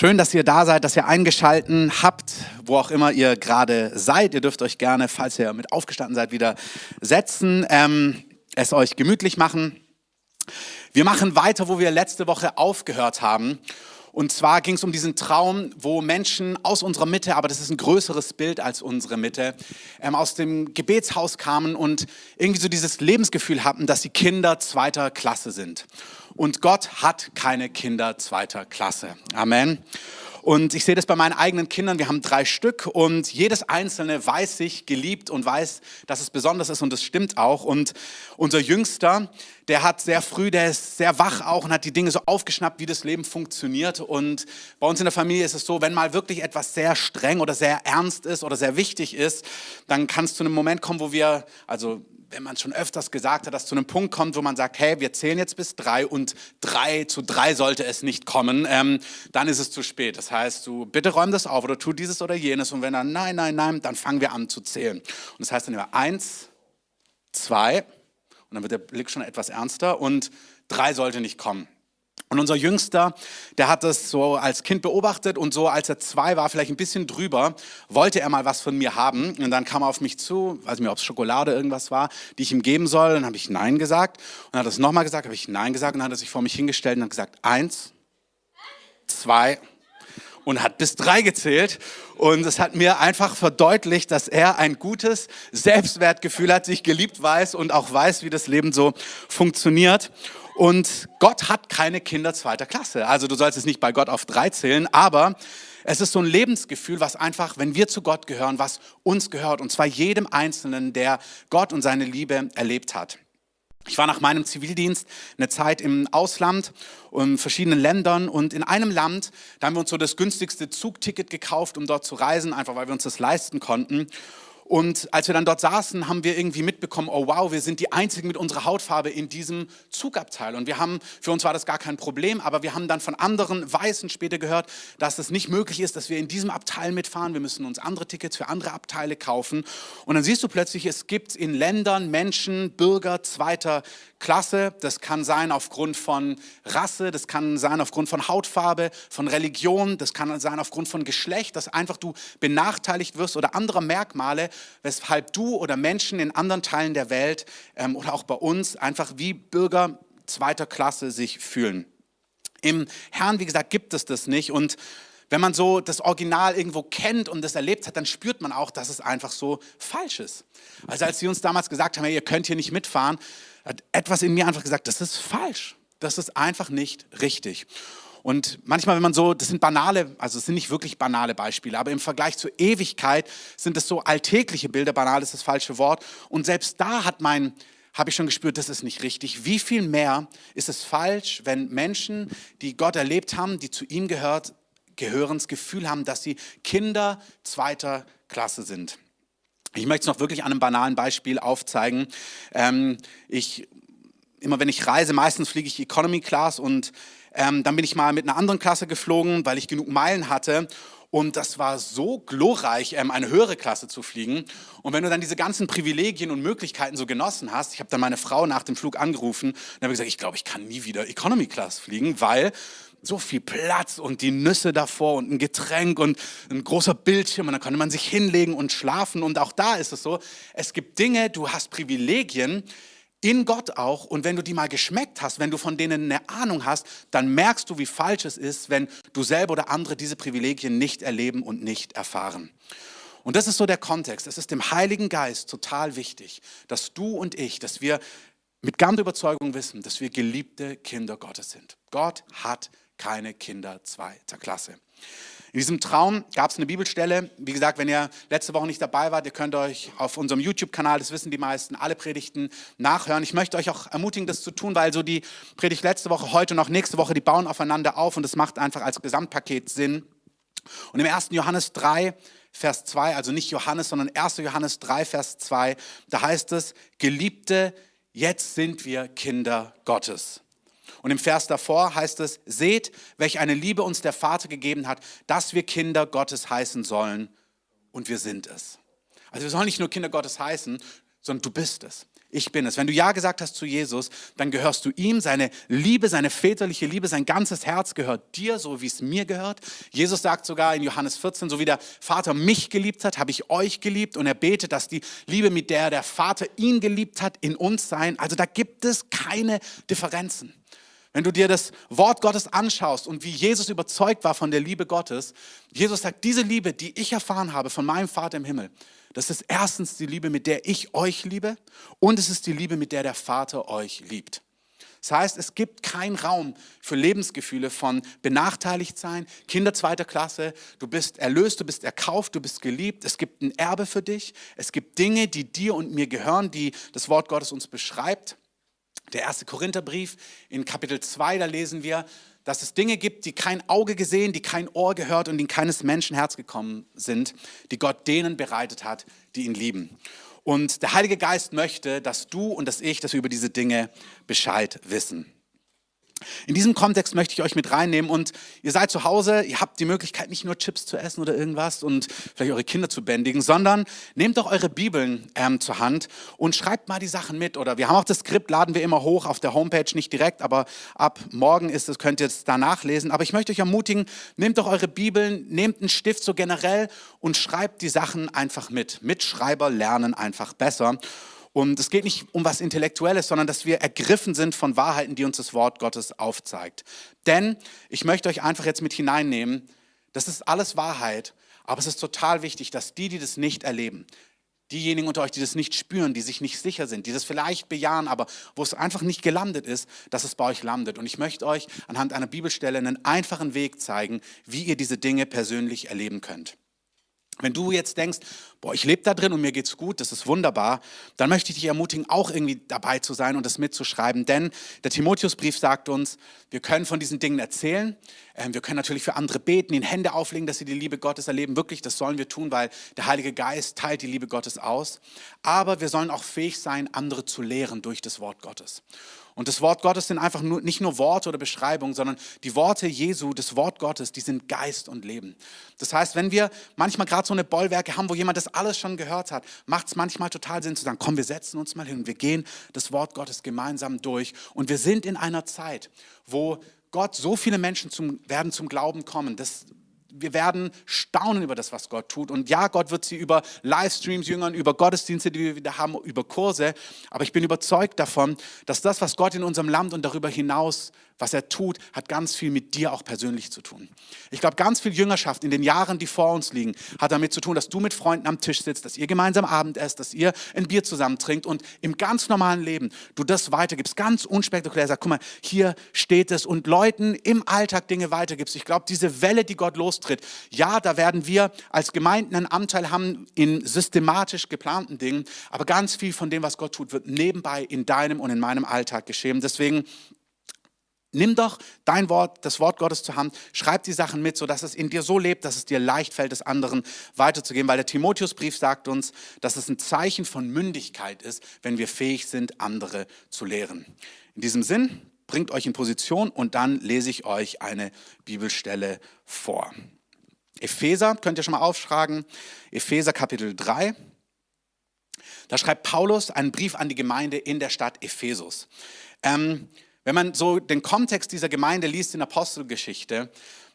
Schön, dass ihr da seid, dass ihr eingeschalten habt, wo auch immer ihr gerade seid. Ihr dürft euch gerne, falls ihr mit aufgestanden seid, wieder setzen, ähm, es euch gemütlich machen. Wir machen weiter, wo wir letzte Woche aufgehört haben. Und zwar ging es um diesen Traum, wo Menschen aus unserer Mitte, aber das ist ein größeres Bild als unsere Mitte, ähm, aus dem Gebetshaus kamen und irgendwie so dieses Lebensgefühl hatten, dass sie Kinder zweiter Klasse sind. Und Gott hat keine Kinder zweiter Klasse. Amen. Und ich sehe das bei meinen eigenen Kindern. Wir haben drei Stück und jedes einzelne weiß sich geliebt und weiß, dass es besonders ist und das stimmt auch. Und unser Jüngster, der hat sehr früh, der ist sehr wach auch und hat die Dinge so aufgeschnappt, wie das Leben funktioniert. Und bei uns in der Familie ist es so, wenn mal wirklich etwas sehr streng oder sehr ernst ist oder sehr wichtig ist, dann kann es zu einem Moment kommen, wo wir, also wenn man schon öfters gesagt hat, dass zu einem Punkt kommt, wo man sagt, hey, wir zählen jetzt bis drei und drei zu drei sollte es nicht kommen, ähm, dann ist es zu spät. Das heißt, du bitte räum das auf oder tu dieses oder jenes und wenn dann nein, nein, nein, dann fangen wir an zu zählen. Und das heißt dann immer eins, zwei und dann wird der Blick schon etwas ernster und drei sollte nicht kommen. Und unser Jüngster, der hat das so als Kind beobachtet und so, als er zwei war, vielleicht ein bisschen drüber, wollte er mal was von mir haben. Und dann kam er auf mich zu, weiß nicht mehr, ob es Schokolade irgendwas war, die ich ihm geben soll. Dann habe ich Nein gesagt. Und dann hat er es nochmal gesagt, habe ich Nein gesagt. Und dann hat er sich vor mich hingestellt und hat gesagt, eins, zwei und hat bis drei gezählt. Und es hat mir einfach verdeutlicht, dass er ein gutes Selbstwertgefühl hat, sich geliebt weiß und auch weiß, wie das Leben so funktioniert. Und Gott hat keine Kinder zweiter Klasse. Also du sollst es nicht bei Gott auf drei zählen, aber es ist so ein Lebensgefühl, was einfach, wenn wir zu Gott gehören, was uns gehört. Und zwar jedem Einzelnen, der Gott und seine Liebe erlebt hat. Ich war nach meinem Zivildienst eine Zeit im Ausland, in verschiedenen Ländern und in einem Land, da haben wir uns so das günstigste Zugticket gekauft, um dort zu reisen, einfach weil wir uns das leisten konnten. Und als wir dann dort saßen, haben wir irgendwie mitbekommen, oh wow, wir sind die Einzigen mit unserer Hautfarbe in diesem Zugabteil. Und wir haben, für uns war das gar kein Problem, aber wir haben dann von anderen Weißen später gehört, dass es nicht möglich ist, dass wir in diesem Abteil mitfahren. Wir müssen uns andere Tickets für andere Abteile kaufen. Und dann siehst du plötzlich, es gibt in Ländern Menschen, Bürger zweiter Klasse. Das kann sein aufgrund von Rasse, das kann sein aufgrund von Hautfarbe, von Religion, das kann sein aufgrund von Geschlecht, dass einfach du benachteiligt wirst oder andere Merkmale, weshalb du oder Menschen in anderen Teilen der Welt ähm, oder auch bei uns einfach wie Bürger zweiter Klasse sich fühlen. Im Herrn, wie gesagt, gibt es das nicht und wenn man so das Original irgendwo kennt und das erlebt hat, dann spürt man auch, dass es einfach so falsch ist. Also als sie uns damals gesagt haben, hey, ihr könnt hier nicht mitfahren, hat etwas in mir einfach gesagt, das ist falsch. Das ist einfach nicht richtig. Und manchmal, wenn man so, das sind banale, also es sind nicht wirklich banale Beispiele, aber im Vergleich zur Ewigkeit sind es so alltägliche Bilder, banal ist das falsche Wort. Und selbst da hat mein, habe ich schon gespürt, das ist nicht richtig. Wie viel mehr ist es falsch, wenn Menschen, die Gott erlebt haben, die zu ihm gehört, gehören, das Gefühl haben, dass sie Kinder zweiter Klasse sind. Ich möchte es noch wirklich an einem banalen Beispiel aufzeigen. Ähm, ich, immer wenn ich reise, meistens fliege ich Economy Class und ähm, dann bin ich mal mit einer anderen Klasse geflogen, weil ich genug Meilen hatte. Und das war so glorreich, ähm, eine höhere Klasse zu fliegen. Und wenn du dann diese ganzen Privilegien und Möglichkeiten so genossen hast, ich habe dann meine Frau nach dem Flug angerufen und habe gesagt, ich glaube, ich kann nie wieder Economy Class fliegen, weil so viel Platz und die Nüsse davor und ein Getränk und ein großer Bildschirm und dann konnte man sich hinlegen und schlafen. Und auch da ist es so, es gibt Dinge, du hast Privilegien, in Gott auch. Und wenn du die mal geschmeckt hast, wenn du von denen eine Ahnung hast, dann merkst du, wie falsch es ist, wenn du selber oder andere diese Privilegien nicht erleben und nicht erfahren. Und das ist so der Kontext. Es ist dem Heiligen Geist total wichtig, dass du und ich, dass wir mit ganzer Überzeugung wissen, dass wir geliebte Kinder Gottes sind. Gott hat keine Kinder zweiter Klasse. In diesem Traum gab es eine Bibelstelle. Wie gesagt, wenn ihr letzte Woche nicht dabei wart, ihr könnt euch auf unserem YouTube-Kanal, das wissen die meisten, alle Predigten nachhören. Ich möchte euch auch ermutigen, das zu tun, weil so die Predigt letzte Woche, heute und auch nächste Woche, die bauen aufeinander auf und es macht einfach als Gesamtpaket Sinn. Und im 1. Johannes 3, Vers 2, also nicht Johannes, sondern 1. Johannes 3, Vers 2, da heißt es, Geliebte, jetzt sind wir Kinder Gottes. Und im Vers davor heißt es, seht, welch eine Liebe uns der Vater gegeben hat, dass wir Kinder Gottes heißen sollen. Und wir sind es. Also wir sollen nicht nur Kinder Gottes heißen, sondern du bist es. ich bin es. Wenn du Ja gesagt hast zu Jesus, dann gehörst du ihm, seine Liebe, seine väterliche Liebe, sein ganzes Herz gehört dir, so wie es mir gehört. Jesus sagt sogar in Johannes 14, so wie der Vater mich geliebt hat, habe ich euch geliebt. Und er betet, dass die Liebe, mit der der Vater ihn geliebt hat, in uns sein. Also da gibt es keine Differenzen. Wenn du dir das Wort Gottes anschaust und wie Jesus überzeugt war von der Liebe Gottes, Jesus sagt, diese Liebe, die ich erfahren habe von meinem Vater im Himmel, das ist erstens die Liebe, mit der ich euch liebe und es ist die Liebe, mit der der Vater euch liebt. Das heißt, es gibt keinen Raum für Lebensgefühle von benachteiligt sein, Kinder zweiter Klasse, du bist erlöst, du bist erkauft, du bist geliebt, es gibt ein Erbe für dich, es gibt Dinge, die dir und mir gehören, die das Wort Gottes uns beschreibt. Der erste Korintherbrief in Kapitel 2, da lesen wir, dass es Dinge gibt, die kein Auge gesehen, die kein Ohr gehört und in keines Menschen Herz gekommen sind, die Gott denen bereitet hat, die ihn lieben. Und der Heilige Geist möchte, dass du und dass ich, dass wir über diese Dinge Bescheid wissen. In diesem Kontext möchte ich euch mit reinnehmen und ihr seid zu Hause, ihr habt die Möglichkeit, nicht nur Chips zu essen oder irgendwas und vielleicht eure Kinder zu bändigen, sondern nehmt doch eure Bibeln ähm, zur Hand und schreibt mal die Sachen mit. Oder wir haben auch das Skript, laden wir immer hoch auf der Homepage, nicht direkt, aber ab morgen ist es, könnt ihr es da nachlesen. Aber ich möchte euch ermutigen, nehmt doch eure Bibeln, nehmt einen Stift so generell und schreibt die Sachen einfach mit. Mitschreiber lernen einfach besser. Und es geht nicht um was Intellektuelles, sondern dass wir ergriffen sind von Wahrheiten, die uns das Wort Gottes aufzeigt. Denn ich möchte euch einfach jetzt mit hineinnehmen, das ist alles Wahrheit, aber es ist total wichtig, dass die, die das nicht erleben, diejenigen unter euch, die das nicht spüren, die sich nicht sicher sind, die das vielleicht bejahen, aber wo es einfach nicht gelandet ist, dass es bei euch landet. Und ich möchte euch anhand einer Bibelstelle einen einfachen Weg zeigen, wie ihr diese Dinge persönlich erleben könnt. Wenn du jetzt denkst, boah, ich lebe da drin und mir geht's gut, das ist wunderbar, dann möchte ich dich ermutigen, auch irgendwie dabei zu sein und das mitzuschreiben. Denn der Timotheusbrief sagt uns, wir können von diesen Dingen erzählen. Ähm, wir können natürlich für andere beten, ihnen Hände auflegen, dass sie die Liebe Gottes erleben. Wirklich, das sollen wir tun, weil der Heilige Geist teilt die Liebe Gottes aus. Aber wir sollen auch fähig sein, andere zu lehren durch das Wort Gottes. Und das Wort Gottes sind einfach nur, nicht nur Worte oder Beschreibungen, sondern die Worte Jesu, das Wort Gottes, die sind Geist und Leben. Das heißt, wenn wir manchmal gerade so eine Bollwerke haben, wo jemand das alles schon gehört hat, macht es manchmal total Sinn zu sagen, komm, wir setzen uns mal hin wir gehen das Wort Gottes gemeinsam durch. Und wir sind in einer Zeit, wo Gott so viele Menschen zum, werden zum Glauben kommen. Das wir werden staunen über das, was Gott tut. Und ja, Gott wird sie über Livestreams jüngern, über Gottesdienste, die wir wieder haben, über Kurse. Aber ich bin überzeugt davon, dass das, was Gott in unserem Land und darüber hinaus was er tut, hat ganz viel mit dir auch persönlich zu tun. Ich glaube, ganz viel Jüngerschaft in den Jahren, die vor uns liegen, hat damit zu tun, dass du mit Freunden am Tisch sitzt, dass ihr gemeinsam Abend esst, dass ihr ein Bier zusammen trinkt und im ganz normalen Leben du das weitergibst, ganz unspektakulär sagst, guck mal, hier steht es und Leuten im Alltag Dinge weitergibst. Ich glaube, diese Welle, die Gott lostritt, ja, da werden wir als Gemeinden einen Anteil haben in systematisch geplanten Dingen, aber ganz viel von dem, was Gott tut, wird nebenbei in deinem und in meinem Alltag geschehen. Deswegen Nimm doch dein Wort, das Wort Gottes zur Hand, schreib die Sachen mit, sodass es in dir so lebt, dass es dir leicht fällt, es anderen weiterzugeben. Weil der Timotheusbrief sagt uns, dass es ein Zeichen von Mündigkeit ist, wenn wir fähig sind, andere zu lehren. In diesem Sinn, bringt euch in Position und dann lese ich euch eine Bibelstelle vor. Epheser, könnt ihr schon mal aufschlagen, Epheser Kapitel 3. Da schreibt Paulus einen Brief an die Gemeinde in der Stadt Ephesus. Ähm, wenn man so den Kontext dieser Gemeinde liest in Apostelgeschichte,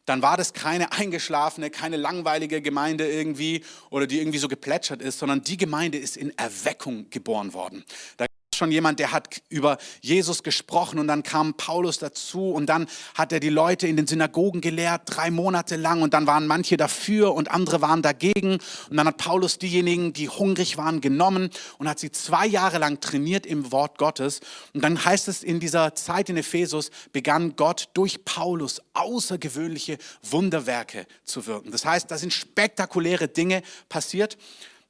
dann war das keine eingeschlafene, keine langweilige Gemeinde irgendwie oder die irgendwie so geplätschert ist, sondern die Gemeinde ist in Erweckung geboren worden. Da schon jemand, der hat über Jesus gesprochen und dann kam Paulus dazu und dann hat er die Leute in den Synagogen gelehrt, drei Monate lang und dann waren manche dafür und andere waren dagegen. Und dann hat Paulus diejenigen, die hungrig waren, genommen und hat sie zwei Jahre lang trainiert im Wort Gottes. Und dann heißt es in dieser Zeit in Ephesus begann Gott durch Paulus außergewöhnliche Wunderwerke zu wirken. Das heißt, da sind spektakuläre Dinge passiert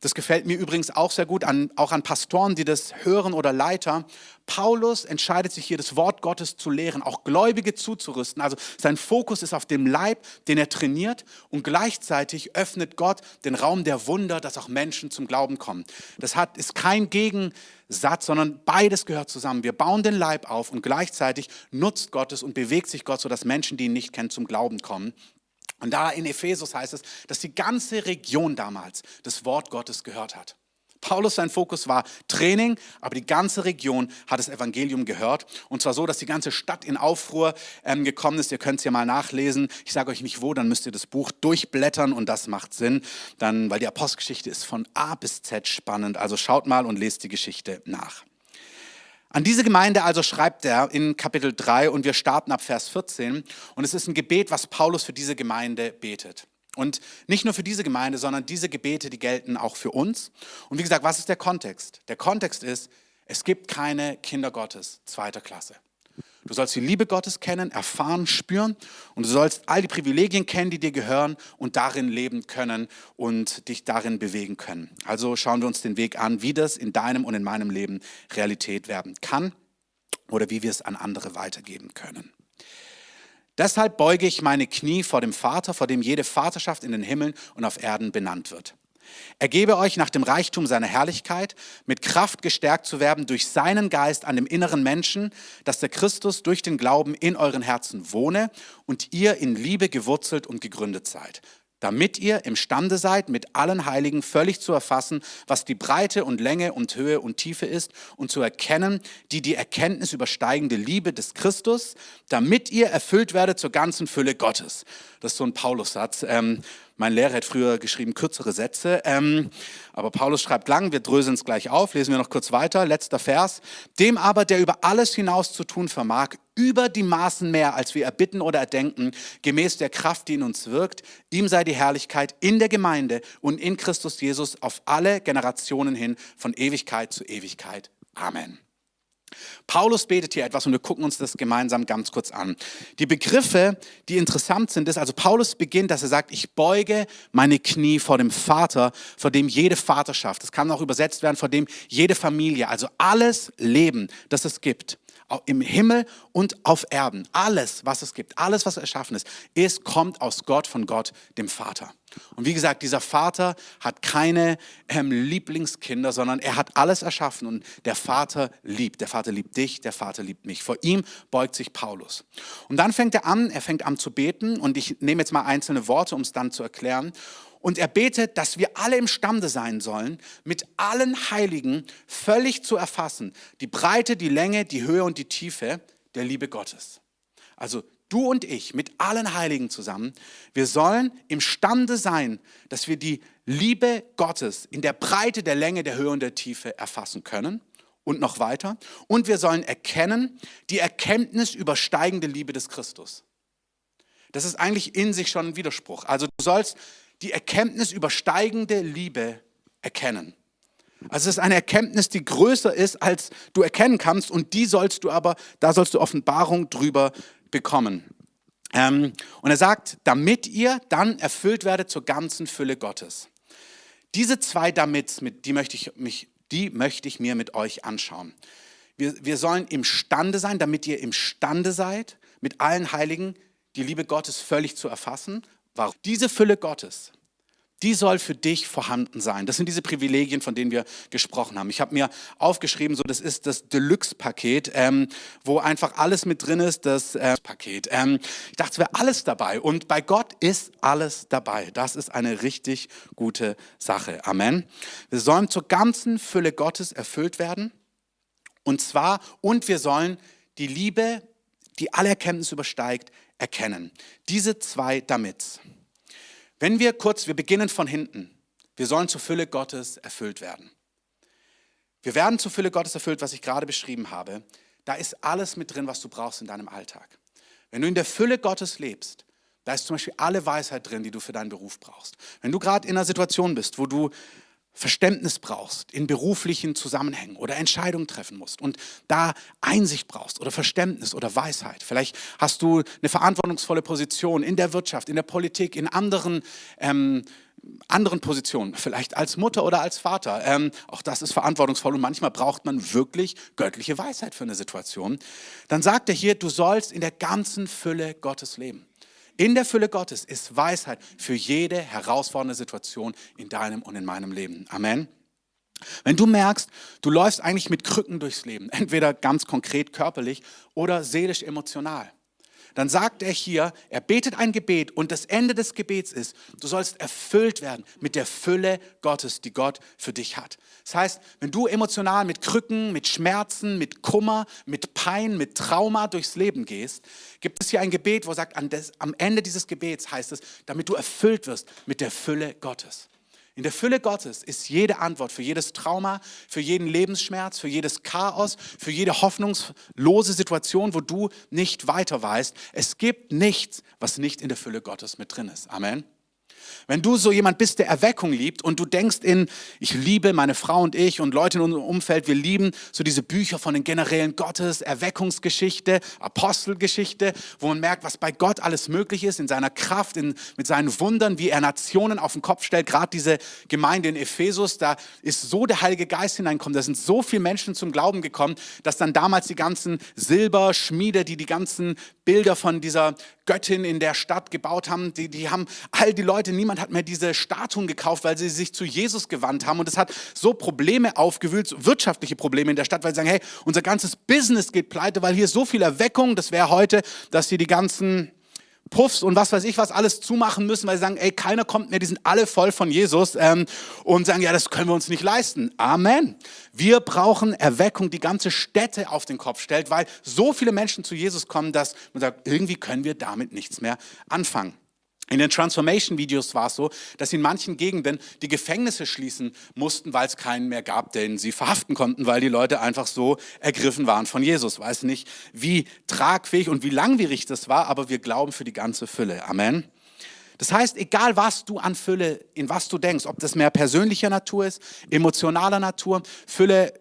das gefällt mir übrigens auch sehr gut, an, auch an Pastoren, die das hören oder Leiter. Paulus entscheidet sich hier, das Wort Gottes zu lehren, auch Gläubige zuzurüsten. Also sein Fokus ist auf dem Leib, den er trainiert und gleichzeitig öffnet Gott den Raum der Wunder, dass auch Menschen zum Glauben kommen. Das hat, ist kein Gegensatz, sondern beides gehört zusammen. Wir bauen den Leib auf und gleichzeitig nutzt Gott es und bewegt sich Gott, sodass Menschen, die ihn nicht kennen, zum Glauben kommen. Und da in Ephesus heißt es, dass die ganze Region damals das Wort Gottes gehört hat. Paulus, sein Fokus war Training, aber die ganze Region hat das Evangelium gehört. Und zwar so, dass die ganze Stadt in Aufruhr ähm, gekommen ist. Ihr könnt es ja mal nachlesen. Ich sage euch nicht wo, dann müsst ihr das Buch durchblättern und das macht Sinn, dann, weil die Apostelgeschichte ist von A bis Z spannend. Also schaut mal und lest die Geschichte nach. An diese Gemeinde also schreibt er in Kapitel 3 und wir starten ab Vers 14. Und es ist ein Gebet, was Paulus für diese Gemeinde betet. Und nicht nur für diese Gemeinde, sondern diese Gebete, die gelten auch für uns. Und wie gesagt, was ist der Kontext? Der Kontext ist, es gibt keine Kinder Gottes zweiter Klasse. Du sollst die Liebe Gottes kennen, erfahren, spüren und du sollst all die Privilegien kennen, die dir gehören und darin leben können und dich darin bewegen können. Also schauen wir uns den Weg an, wie das in deinem und in meinem Leben Realität werden kann oder wie wir es an andere weitergeben können. Deshalb beuge ich meine Knie vor dem Vater, vor dem jede Vaterschaft in den Himmeln und auf Erden benannt wird er gebe euch nach dem Reichtum seiner Herrlichkeit mit Kraft gestärkt zu werden durch seinen Geist an dem inneren Menschen, dass der Christus durch den Glauben in euren Herzen wohne und ihr in Liebe gewurzelt und gegründet seid damit ihr imstande seid, mit allen Heiligen völlig zu erfassen, was die Breite und Länge und Höhe und Tiefe ist und zu erkennen, die die Erkenntnis übersteigende Liebe des Christus, damit ihr erfüllt werdet zur ganzen Fülle Gottes. Das ist so ein Paulus-Satz. Ähm, mein Lehrer hat früher geschrieben kürzere Sätze, ähm, aber Paulus schreibt lang, wir dröseln es gleich auf, lesen wir noch kurz weiter, letzter Vers. Dem aber, der über alles hinaus zu tun vermag, über die Maßen mehr, als wir erbitten oder erdenken, gemäß der Kraft, die in uns wirkt, ihm sei die Herrlichkeit in der Gemeinde und in Christus Jesus auf alle Generationen hin, von Ewigkeit zu Ewigkeit. Amen. Paulus betet hier etwas und wir gucken uns das gemeinsam ganz kurz an. Die Begriffe, die interessant sind, ist, also Paulus beginnt, dass er sagt, ich beuge meine Knie vor dem Vater, vor dem jede Vaterschaft, das kann auch übersetzt werden, vor dem jede Familie, also alles Leben, das es gibt, im Himmel und auf Erden. Alles, was es gibt, alles, was erschaffen ist, ist, kommt aus Gott, von Gott, dem Vater. Und wie gesagt, dieser Vater hat keine ähm, Lieblingskinder, sondern er hat alles erschaffen und der Vater liebt. Der Vater liebt dich, der Vater liebt mich. Vor ihm beugt sich Paulus. Und dann fängt er an, er fängt an zu beten und ich nehme jetzt mal einzelne Worte, um es dann zu erklären. Und er betet, dass wir alle imstande sein sollen, mit allen Heiligen völlig zu erfassen, die Breite, die Länge, die Höhe und die Tiefe der Liebe Gottes. Also du und ich mit allen Heiligen zusammen, wir sollen imstande sein, dass wir die Liebe Gottes in der Breite, der Länge, der Höhe und der Tiefe erfassen können und noch weiter. Und wir sollen erkennen die Erkenntnis übersteigende Liebe des Christus. Das ist eigentlich in sich schon ein Widerspruch. Also du sollst die Erkenntnis übersteigende Liebe erkennen. Also es ist eine Erkenntnis, die größer ist, als du erkennen kannst und die sollst du aber, da sollst du Offenbarung drüber bekommen. Ähm, und er sagt, damit ihr dann erfüllt werdet zur ganzen Fülle Gottes. Diese zwei Damit, die möchte ich, mich, die möchte ich mir mit euch anschauen. Wir, wir sollen imstande sein, damit ihr imstande seid, mit allen Heiligen die Liebe Gottes völlig zu erfassen Warum? Diese Fülle Gottes, die soll für dich vorhanden sein. Das sind diese Privilegien, von denen wir gesprochen haben. Ich habe mir aufgeschrieben, so das ist das Deluxe-Paket, ähm, wo einfach alles mit drin ist, das äh, Paket. Ähm, ich dachte, es wäre alles dabei. Und bei Gott ist alles dabei. Das ist eine richtig gute Sache. Amen. Wir sollen zur ganzen Fülle Gottes erfüllt werden. Und zwar, und wir sollen die Liebe, die alle Erkenntnis übersteigt, erkennen. Diese zwei damit. Wenn wir kurz, wir beginnen von hinten. Wir sollen zur Fülle Gottes erfüllt werden. Wir werden zur Fülle Gottes erfüllt, was ich gerade beschrieben habe. Da ist alles mit drin, was du brauchst in deinem Alltag. Wenn du in der Fülle Gottes lebst, da ist zum Beispiel alle Weisheit drin, die du für deinen Beruf brauchst. Wenn du gerade in einer Situation bist, wo du Verständnis brauchst in beruflichen Zusammenhängen oder Entscheidungen treffen musst und da Einsicht brauchst oder Verständnis oder Weisheit. Vielleicht hast du eine verantwortungsvolle Position in der Wirtschaft, in der Politik, in anderen, ähm, anderen Positionen, vielleicht als Mutter oder als Vater. Ähm, auch das ist verantwortungsvoll und manchmal braucht man wirklich göttliche Weisheit für eine Situation. Dann sagt er hier, du sollst in der ganzen Fülle Gottes leben. In der Fülle Gottes ist Weisheit für jede herausfordernde Situation in deinem und in meinem Leben. Amen. Wenn du merkst, du läufst eigentlich mit Krücken durchs Leben, entweder ganz konkret körperlich oder seelisch emotional, dann sagt er hier, er betet ein Gebet und das Ende des Gebets ist, du sollst erfüllt werden mit der Fülle Gottes, die Gott für dich hat. Das heißt, wenn du emotional mit Krücken, mit Schmerzen, mit Kummer, mit Pein, mit Trauma durchs Leben gehst, gibt es hier ein Gebet, wo er sagt, am Ende dieses Gebets heißt es, damit du erfüllt wirst mit der Fülle Gottes. In der Fülle Gottes ist jede Antwort für jedes Trauma, für jeden Lebensschmerz, für jedes Chaos, für jede hoffnungslose Situation, wo du nicht weiter weißt. Es gibt nichts, was nicht in der Fülle Gottes mit drin ist. Amen. Wenn du so jemand bist, der Erweckung liebt und du denkst in, ich liebe meine Frau und ich und Leute in unserem Umfeld, wir lieben so diese Bücher von den Generälen Gottes, Erweckungsgeschichte, Apostelgeschichte, wo man merkt, was bei Gott alles möglich ist, in seiner Kraft, in, mit seinen Wundern, wie er Nationen auf den Kopf stellt. Gerade diese Gemeinde in Ephesus, da ist so der Heilige Geist hineingekommen, da sind so viele Menschen zum Glauben gekommen, dass dann damals die ganzen Silberschmiede, die die ganzen Bilder von dieser Göttin in der Stadt gebaut haben, die, die haben all die Leute, niemand hat mehr diese Statuen gekauft, weil sie sich zu Jesus gewandt haben. Und es hat so Probleme aufgewühlt, wirtschaftliche Probleme in der Stadt, weil sie sagen, hey, unser ganzes Business geht pleite, weil hier so viel Erweckung, das wäre heute, dass hier die ganzen Puffs und was weiß ich was alles zumachen müssen, weil sie sagen, ey, keiner kommt mehr, die sind alle voll von Jesus ähm, und sagen, ja, das können wir uns nicht leisten. Amen. Wir brauchen Erweckung, die ganze Städte auf den Kopf stellt, weil so viele Menschen zu Jesus kommen, dass man sagt, irgendwie können wir damit nichts mehr anfangen. In den Transformation-Videos war es so, dass in manchen Gegenden die Gefängnisse schließen mussten, weil es keinen mehr gab, den sie verhaften konnten, weil die Leute einfach so ergriffen waren von Jesus. Weiß nicht, wie tragfähig und wie langwierig das war, aber wir glauben für die ganze Fülle. Amen. Das heißt, egal was du an Fülle, in was du denkst, ob das mehr persönlicher Natur ist, emotionaler Natur, Fülle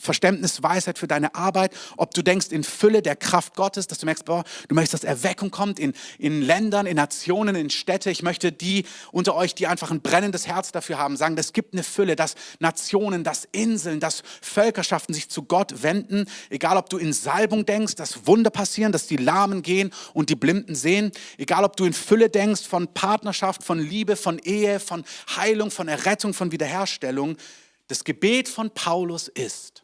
Verständnis, Weisheit für deine Arbeit, ob du denkst in Fülle der Kraft Gottes, dass du merkst, boah, du möchtest, dass Erweckung kommt in, in Ländern, in Nationen, in Städte. Ich möchte die unter euch, die einfach ein brennendes Herz dafür haben, sagen, es gibt eine Fülle, dass Nationen, dass Inseln, dass Völkerschaften sich zu Gott wenden. Egal, ob du in Salbung denkst, dass Wunder passieren, dass die Lahmen gehen und die Blinden sehen. Egal, ob du in Fülle denkst von Partnerschaft, von Liebe, von Ehe, von Heilung, von Errettung, von Wiederherstellung. Das Gebet von Paulus ist,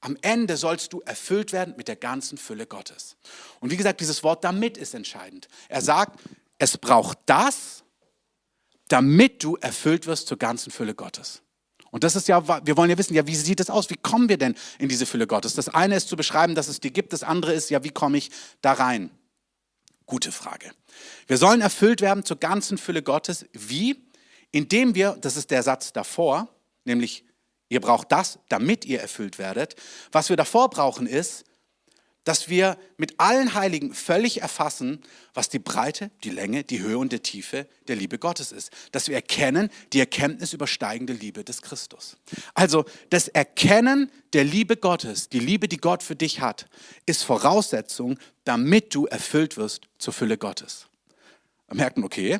am Ende sollst du erfüllt werden mit der ganzen Fülle Gottes. Und wie gesagt, dieses Wort damit ist entscheidend. Er sagt, es braucht das, damit du erfüllt wirst zur ganzen Fülle Gottes. Und das ist ja, wir wollen ja wissen, ja, wie sieht es aus? Wie kommen wir denn in diese Fülle Gottes? Das eine ist zu beschreiben, dass es die gibt, das andere ist, ja, wie komme ich da rein? Gute Frage. Wir sollen erfüllt werden zur ganzen Fülle Gottes. Wie? Indem wir, das ist der Satz davor, nämlich ihr braucht das, damit ihr erfüllt werdet. Was wir davor brauchen ist, dass wir mit allen Heiligen völlig erfassen, was die Breite, die Länge, die Höhe und die Tiefe der Liebe Gottes ist. Dass wir erkennen die Erkenntnis übersteigende Liebe des Christus. Also das Erkennen der Liebe Gottes, die Liebe, die Gott für dich hat, ist Voraussetzung, damit du erfüllt wirst zur Fülle Gottes. Wir merken, okay,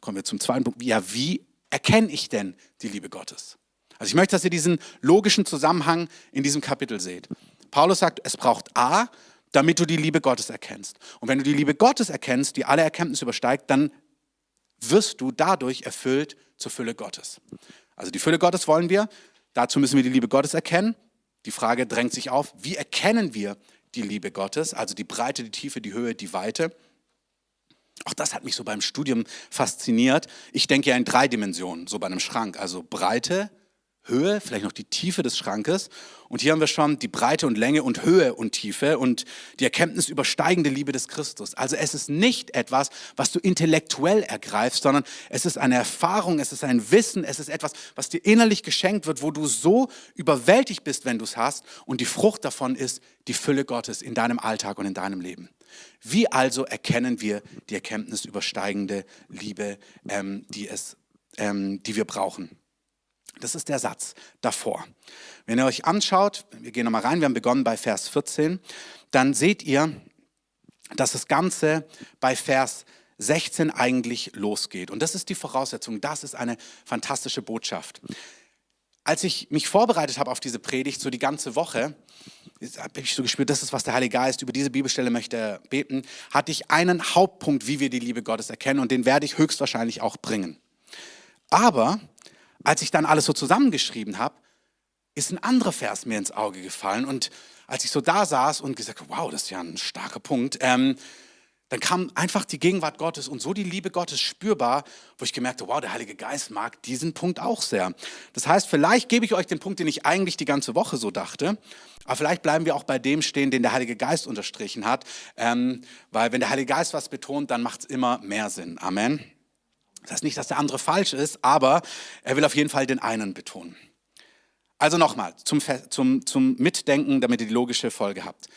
kommen wir zum zweiten Punkt. Ja, wie erkenne ich denn die Liebe Gottes? Also ich möchte, dass ihr diesen logischen Zusammenhang in diesem Kapitel seht. Paulus sagt, es braucht A, damit du die Liebe Gottes erkennst. Und wenn du die Liebe Gottes erkennst, die alle Erkenntnis übersteigt, dann wirst du dadurch erfüllt zur Fülle Gottes. Also die Fülle Gottes wollen wir, dazu müssen wir die Liebe Gottes erkennen. Die Frage drängt sich auf, wie erkennen wir die Liebe Gottes, also die Breite, die Tiefe, die Höhe, die Weite. Auch das hat mich so beim Studium fasziniert. Ich denke ja in drei Dimensionen, so bei einem Schrank. Also Breite, Höhe, vielleicht noch die Tiefe des Schrankes. Und hier haben wir schon die Breite und Länge und Höhe und Tiefe und die Erkenntnis übersteigende Liebe des Christus. Also es ist nicht etwas, was du intellektuell ergreifst, sondern es ist eine Erfahrung, es ist ein Wissen, es ist etwas, was dir innerlich geschenkt wird, wo du so überwältigt bist, wenn du es hast. Und die Frucht davon ist die Fülle Gottes in deinem Alltag und in deinem Leben. Wie also erkennen wir die Erkenntnis übersteigende Liebe, ähm, die, es, ähm, die wir brauchen? Das ist der Satz davor. Wenn ihr euch anschaut, wir gehen nochmal rein, wir haben begonnen bei Vers 14, dann seht ihr, dass das Ganze bei Vers 16 eigentlich losgeht. Und das ist die Voraussetzung, das ist eine fantastische Botschaft. Als ich mich vorbereitet habe auf diese Predigt, so die ganze Woche, habe ich so gespürt, das ist, was der Heilige Geist über diese Bibelstelle möchte beten, hatte ich einen Hauptpunkt, wie wir die Liebe Gottes erkennen und den werde ich höchstwahrscheinlich auch bringen. Aber als ich dann alles so zusammengeschrieben habe, ist ein anderer Vers mir ins Auge gefallen. Und als ich so da saß und gesagt wow, das ist ja ein starker Punkt, ähm, dann kam einfach die Gegenwart Gottes und so die Liebe Gottes spürbar, wo ich gemerkt habe, wow, der Heilige Geist mag diesen Punkt auch sehr. Das heißt, vielleicht gebe ich euch den Punkt, den ich eigentlich die ganze Woche so dachte, aber vielleicht bleiben wir auch bei dem stehen, den der Heilige Geist unterstrichen hat, ähm, weil wenn der Heilige Geist was betont, dann macht es immer mehr Sinn. Amen. Das heißt nicht, dass der andere falsch ist, aber er will auf jeden Fall den einen betonen. Also nochmal zum, zum, zum Mitdenken, damit ihr die logische Folge habt.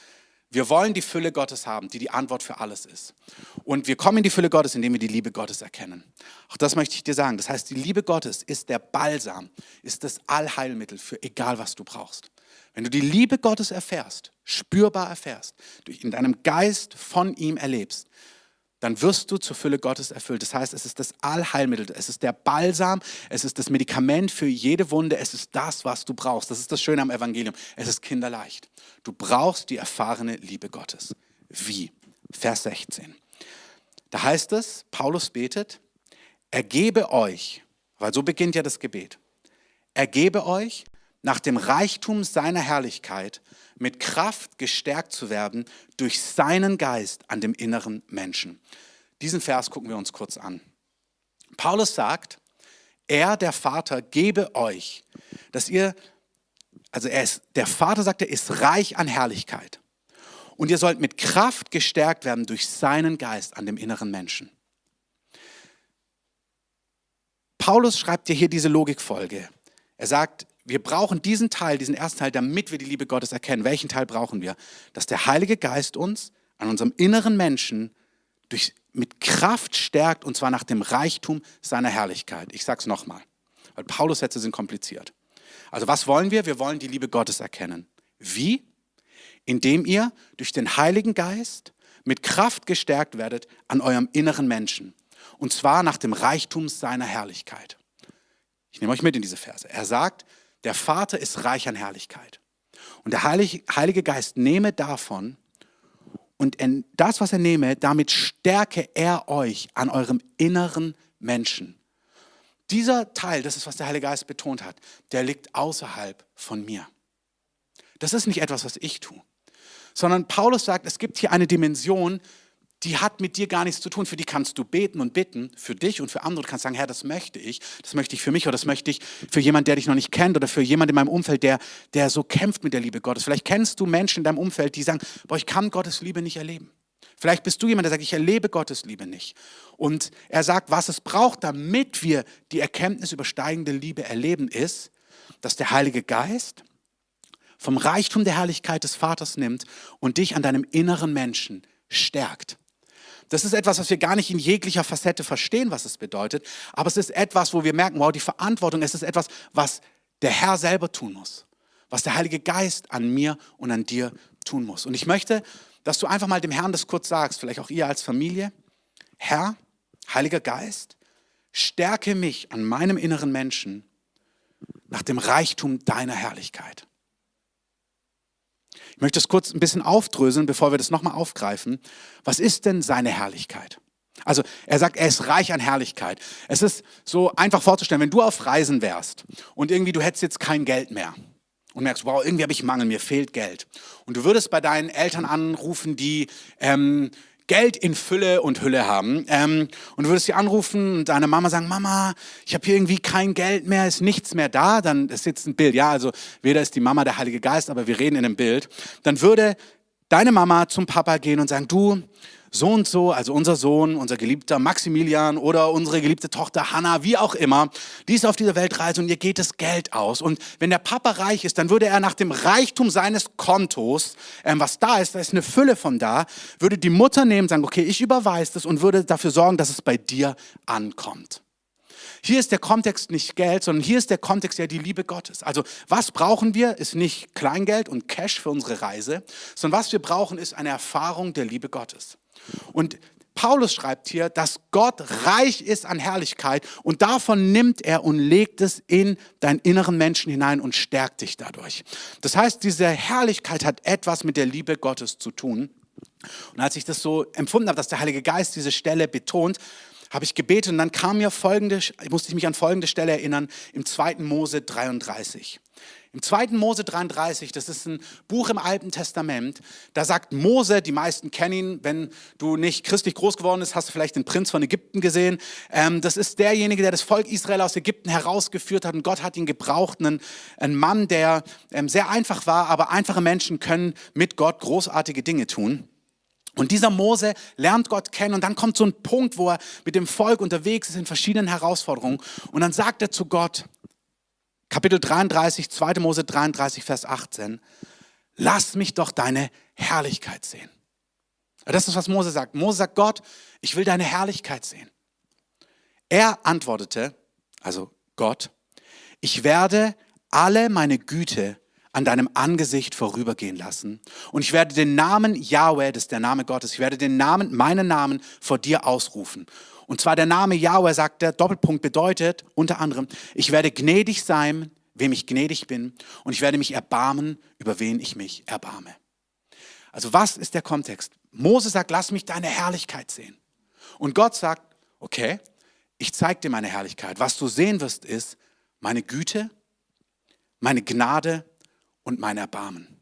Wir wollen die Fülle Gottes haben, die die Antwort für alles ist. Und wir kommen in die Fülle Gottes, indem wir die Liebe Gottes erkennen. Auch das möchte ich dir sagen. Das heißt, die Liebe Gottes ist der Balsam, ist das Allheilmittel für egal, was du brauchst. Wenn du die Liebe Gottes erfährst, spürbar erfährst, in deinem Geist von ihm erlebst, dann wirst du zur Fülle Gottes erfüllt. Das heißt, es ist das Allheilmittel, es ist der Balsam, es ist das Medikament für jede Wunde, es ist das, was du brauchst. Das ist das Schöne am Evangelium. Es ist kinderleicht. Du brauchst die erfahrene Liebe Gottes. Wie? Vers 16. Da heißt es, Paulus betet, ergebe euch, weil so beginnt ja das Gebet, ergebe euch nach dem Reichtum seiner Herrlichkeit mit Kraft gestärkt zu werden durch seinen Geist an dem inneren Menschen. Diesen Vers gucken wir uns kurz an. Paulus sagt, er, der Vater, gebe euch, dass ihr, also er ist, der Vater sagt, er ist reich an Herrlichkeit. Und ihr sollt mit Kraft gestärkt werden durch seinen Geist an dem inneren Menschen. Paulus schreibt dir hier diese Logikfolge. Er sagt, wir brauchen diesen Teil, diesen ersten Teil, damit wir die Liebe Gottes erkennen. Welchen Teil brauchen wir? Dass der Heilige Geist uns an unserem inneren Menschen durch, mit Kraft stärkt und zwar nach dem Reichtum seiner Herrlichkeit. Ich sage es nochmal, weil Paulus Sätze sind kompliziert. Also was wollen wir? Wir wollen die Liebe Gottes erkennen. Wie? Indem ihr durch den Heiligen Geist mit Kraft gestärkt werdet an eurem inneren Menschen. Und zwar nach dem Reichtum seiner Herrlichkeit. Ich nehme euch mit in diese Verse. Er sagt, der Vater ist reich an Herrlichkeit. Und der Heilige Geist nehme davon und das, was er nehme, damit stärke er euch an eurem inneren Menschen. Dieser Teil, das ist, was der Heilige Geist betont hat, der liegt außerhalb von mir. Das ist nicht etwas, was ich tue, sondern Paulus sagt, es gibt hier eine Dimension, die hat mit dir gar nichts zu tun. Für die kannst du beten und bitten, für dich und für andere. Du kannst sagen, Herr, das möchte ich, das möchte ich für mich oder das möchte ich für jemanden, der dich noch nicht kennt oder für jemanden in meinem Umfeld, der, der so kämpft mit der Liebe Gottes. Vielleicht kennst du Menschen in deinem Umfeld, die sagen, boah, ich kann Gottes Liebe nicht erleben. Vielleicht bist du jemand, der sagt, ich erlebe Gottes Liebe nicht. Und er sagt, was es braucht, damit wir die Erkenntnis über steigende Liebe erleben, ist, dass der Heilige Geist vom Reichtum der Herrlichkeit des Vaters nimmt und dich an deinem inneren Menschen stärkt. Das ist etwas, was wir gar nicht in jeglicher Facette verstehen, was es bedeutet. Aber es ist etwas, wo wir merken, wow, die Verantwortung, es ist etwas, was der Herr selber tun muss. Was der Heilige Geist an mir und an dir tun muss. Und ich möchte, dass du einfach mal dem Herrn das kurz sagst, vielleicht auch ihr als Familie. Herr, Heiliger Geist, stärke mich an meinem inneren Menschen nach dem Reichtum deiner Herrlichkeit. Ich möchte es kurz ein bisschen aufdröseln, bevor wir das nochmal aufgreifen. Was ist denn seine Herrlichkeit? Also er sagt, er ist reich an Herrlichkeit. Es ist so einfach vorzustellen, wenn du auf Reisen wärst und irgendwie du hättest jetzt kein Geld mehr und merkst, wow, irgendwie habe ich Mangel, mir fehlt Geld. Und du würdest bei deinen Eltern anrufen, die ähm, Geld in Fülle und Hülle haben. Ähm, und du würdest sie anrufen und deine Mama sagen, Mama, ich habe hier irgendwie kein Geld mehr, ist nichts mehr da. Dann ist jetzt ein Bild, ja, also weder ist die Mama der Heilige Geist, aber wir reden in einem Bild. Dann würde deine Mama zum Papa gehen und sagen, du, so und so, also unser Sohn, unser geliebter Maximilian oder unsere geliebte Tochter Hannah, wie auch immer, die ist auf dieser Weltreise und ihr geht das Geld aus. Und wenn der Papa reich ist, dann würde er nach dem Reichtum seines Kontos, ähm, was da ist, da ist eine Fülle von da, würde die Mutter nehmen, sagen, okay, ich überweise das und würde dafür sorgen, dass es bei dir ankommt. Hier ist der Kontext nicht Geld, sondern hier ist der Kontext ja die Liebe Gottes. Also was brauchen wir, ist nicht Kleingeld und Cash für unsere Reise, sondern was wir brauchen, ist eine Erfahrung der Liebe Gottes. Und Paulus schreibt hier, dass Gott reich ist an Herrlichkeit und davon nimmt er und legt es in deinen inneren Menschen hinein und stärkt dich dadurch. Das heißt, diese Herrlichkeit hat etwas mit der Liebe Gottes zu tun. Und als ich das so empfunden habe, dass der Heilige Geist diese Stelle betont, habe ich gebetet und dann kam mir folgende, musste ich mich an folgende Stelle erinnern, im 2. Mose 33. Im 2. Mose 33, das ist ein Buch im Alten Testament, da sagt Mose, die meisten kennen ihn, wenn du nicht christlich groß geworden bist, hast du vielleicht den Prinz von Ägypten gesehen. Ähm, das ist derjenige, der das Volk Israel aus Ägypten herausgeführt hat und Gott hat ihn gebraucht. Ein, ein Mann, der ähm, sehr einfach war, aber einfache Menschen können mit Gott großartige Dinge tun. Und dieser Mose lernt Gott kennen und dann kommt so ein Punkt, wo er mit dem Volk unterwegs ist in verschiedenen Herausforderungen und dann sagt er zu Gott, Kapitel 33, 2. Mose 33, Vers 18, lass mich doch deine Herrlichkeit sehen. Das ist, was Mose sagt. Mose sagt, Gott, ich will deine Herrlichkeit sehen. Er antwortete, also Gott, ich werde alle meine Güte an deinem Angesicht vorübergehen lassen. Und ich werde den Namen Yahweh, das ist der Name Gottes, ich werde den Namen, meinen Namen vor dir ausrufen. Und zwar der Name Yahweh, sagt der Doppelpunkt, bedeutet unter anderem, ich werde gnädig sein, wem ich gnädig bin, und ich werde mich erbarmen, über wen ich mich erbarme. Also was ist der Kontext? Mose sagt, lass mich deine Herrlichkeit sehen. Und Gott sagt, okay, ich zeige dir meine Herrlichkeit. Was du sehen wirst, ist meine Güte, meine Gnade und mein Erbarmen.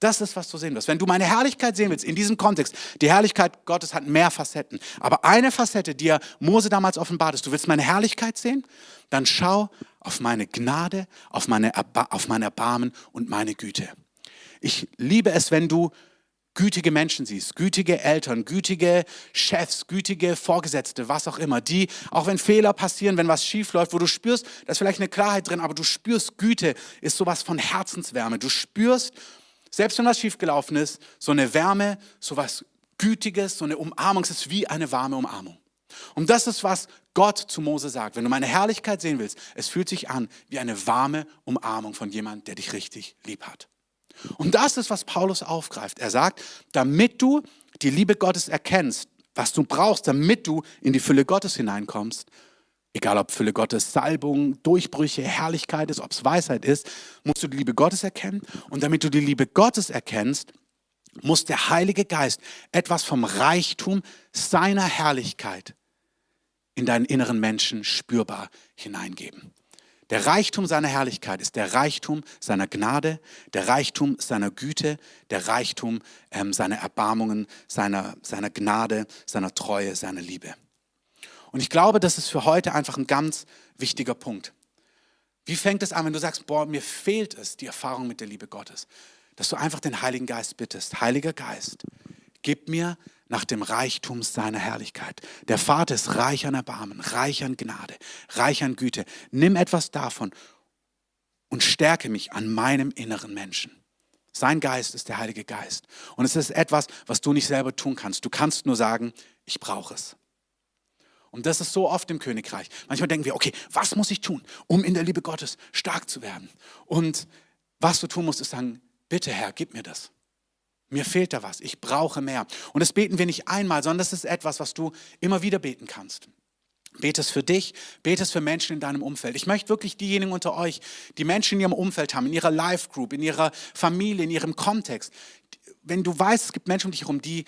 Das ist, was du sehen wirst. Wenn du meine Herrlichkeit sehen willst, in diesem Kontext, die Herrlichkeit Gottes hat mehr Facetten. Aber eine Facette, die er Mose damals offenbart ist, du willst meine Herrlichkeit sehen, dann schau auf meine Gnade, auf, meine auf mein Erbarmen und meine Güte. Ich liebe es, wenn du gütige Menschen siehst, gütige Eltern, gütige Chefs, gütige Vorgesetzte, was auch immer, die, auch wenn Fehler passieren, wenn was schief läuft, wo du spürst, da ist vielleicht eine Klarheit drin, aber du spürst, Güte ist sowas von Herzenswärme. Du spürst, selbst wenn was schiefgelaufen ist, so eine Wärme, sowas Gütiges, so eine Umarmung, es ist wie eine warme Umarmung. Und das ist, was Gott zu Mose sagt. Wenn du meine Herrlichkeit sehen willst, es fühlt sich an wie eine warme Umarmung von jemandem, der dich richtig lieb hat. Und das ist, was Paulus aufgreift. Er sagt, damit du die Liebe Gottes erkennst, was du brauchst, damit du in die Fülle Gottes hineinkommst, egal ob Fülle Gottes Salbung, Durchbrüche, Herrlichkeit ist, ob es Weisheit ist, musst du die Liebe Gottes erkennen. Und damit du die Liebe Gottes erkennst, muss der Heilige Geist etwas vom Reichtum seiner Herrlichkeit in deinen inneren Menschen spürbar hineingeben. Der Reichtum seiner Herrlichkeit ist der Reichtum seiner Gnade, der Reichtum seiner Güte, der Reichtum ähm, seiner Erbarmungen, seiner, seiner Gnade, seiner Treue, seiner Liebe. Und ich glaube, das ist für heute einfach ein ganz wichtiger Punkt. Wie fängt es an, wenn du sagst, boah, mir fehlt es, die Erfahrung mit der Liebe Gottes, dass du einfach den Heiligen Geist bittest, Heiliger Geist, gib mir nach dem Reichtum seiner Herrlichkeit. Der Vater ist reich an Erbarmen, reich an Gnade, reich an Güte. Nimm etwas davon und stärke mich an meinem inneren Menschen. Sein Geist ist der Heilige Geist. Und es ist etwas, was du nicht selber tun kannst. Du kannst nur sagen, ich brauche es. Und das ist so oft im Königreich. Manchmal denken wir, okay, was muss ich tun, um in der Liebe Gottes stark zu werden? Und was du tun musst, ist sagen, bitte Herr, gib mir das. Mir fehlt da was, ich brauche mehr. Und das beten wir nicht einmal, sondern das ist etwas, was du immer wieder beten kannst. Bete es für dich, bete es für Menschen in deinem Umfeld. Ich möchte wirklich diejenigen unter euch, die Menschen in ihrem Umfeld haben, in ihrer Life Group, in ihrer Familie, in ihrem Kontext. Wenn du weißt, es gibt Menschen um dich herum, die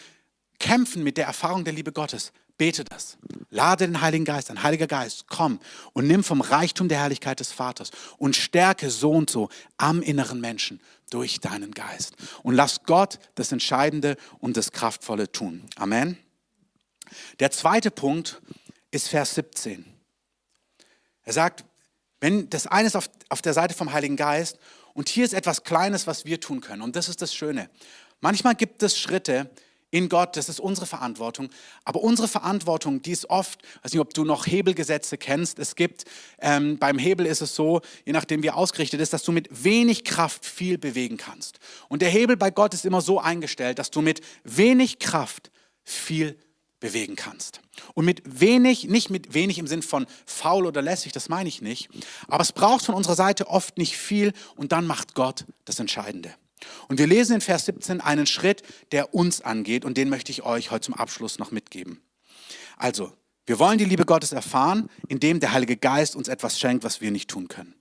kämpfen mit der Erfahrung der Liebe Gottes, bete das. Lade den Heiligen Geist ein. Heiliger Geist, komm und nimm vom Reichtum der Herrlichkeit des Vaters und stärke so und so am inneren Menschen durch deinen Geist. Und lass Gott das Entscheidende und das Kraftvolle tun. Amen. Der zweite Punkt ist Vers 17. Er sagt, wenn das eine ist auf, auf der Seite vom Heiligen Geist und hier ist etwas Kleines, was wir tun können. Und das ist das Schöne. Manchmal gibt es Schritte, in Gott, das ist unsere Verantwortung. Aber unsere Verantwortung, die ist oft, weiß nicht, ob du noch Hebelgesetze kennst. Es gibt, ähm, beim Hebel ist es so, je nachdem wie ausgerichtet ist, dass du mit wenig Kraft viel bewegen kannst. Und der Hebel bei Gott ist immer so eingestellt, dass du mit wenig Kraft viel bewegen kannst. Und mit wenig, nicht mit wenig im Sinn von faul oder lässig, das meine ich nicht. Aber es braucht von unserer Seite oft nicht viel und dann macht Gott das Entscheidende. Und wir lesen in Vers 17 einen Schritt, der uns angeht und den möchte ich euch heute zum Abschluss noch mitgeben. Also, wir wollen die Liebe Gottes erfahren, indem der Heilige Geist uns etwas schenkt, was wir nicht tun können.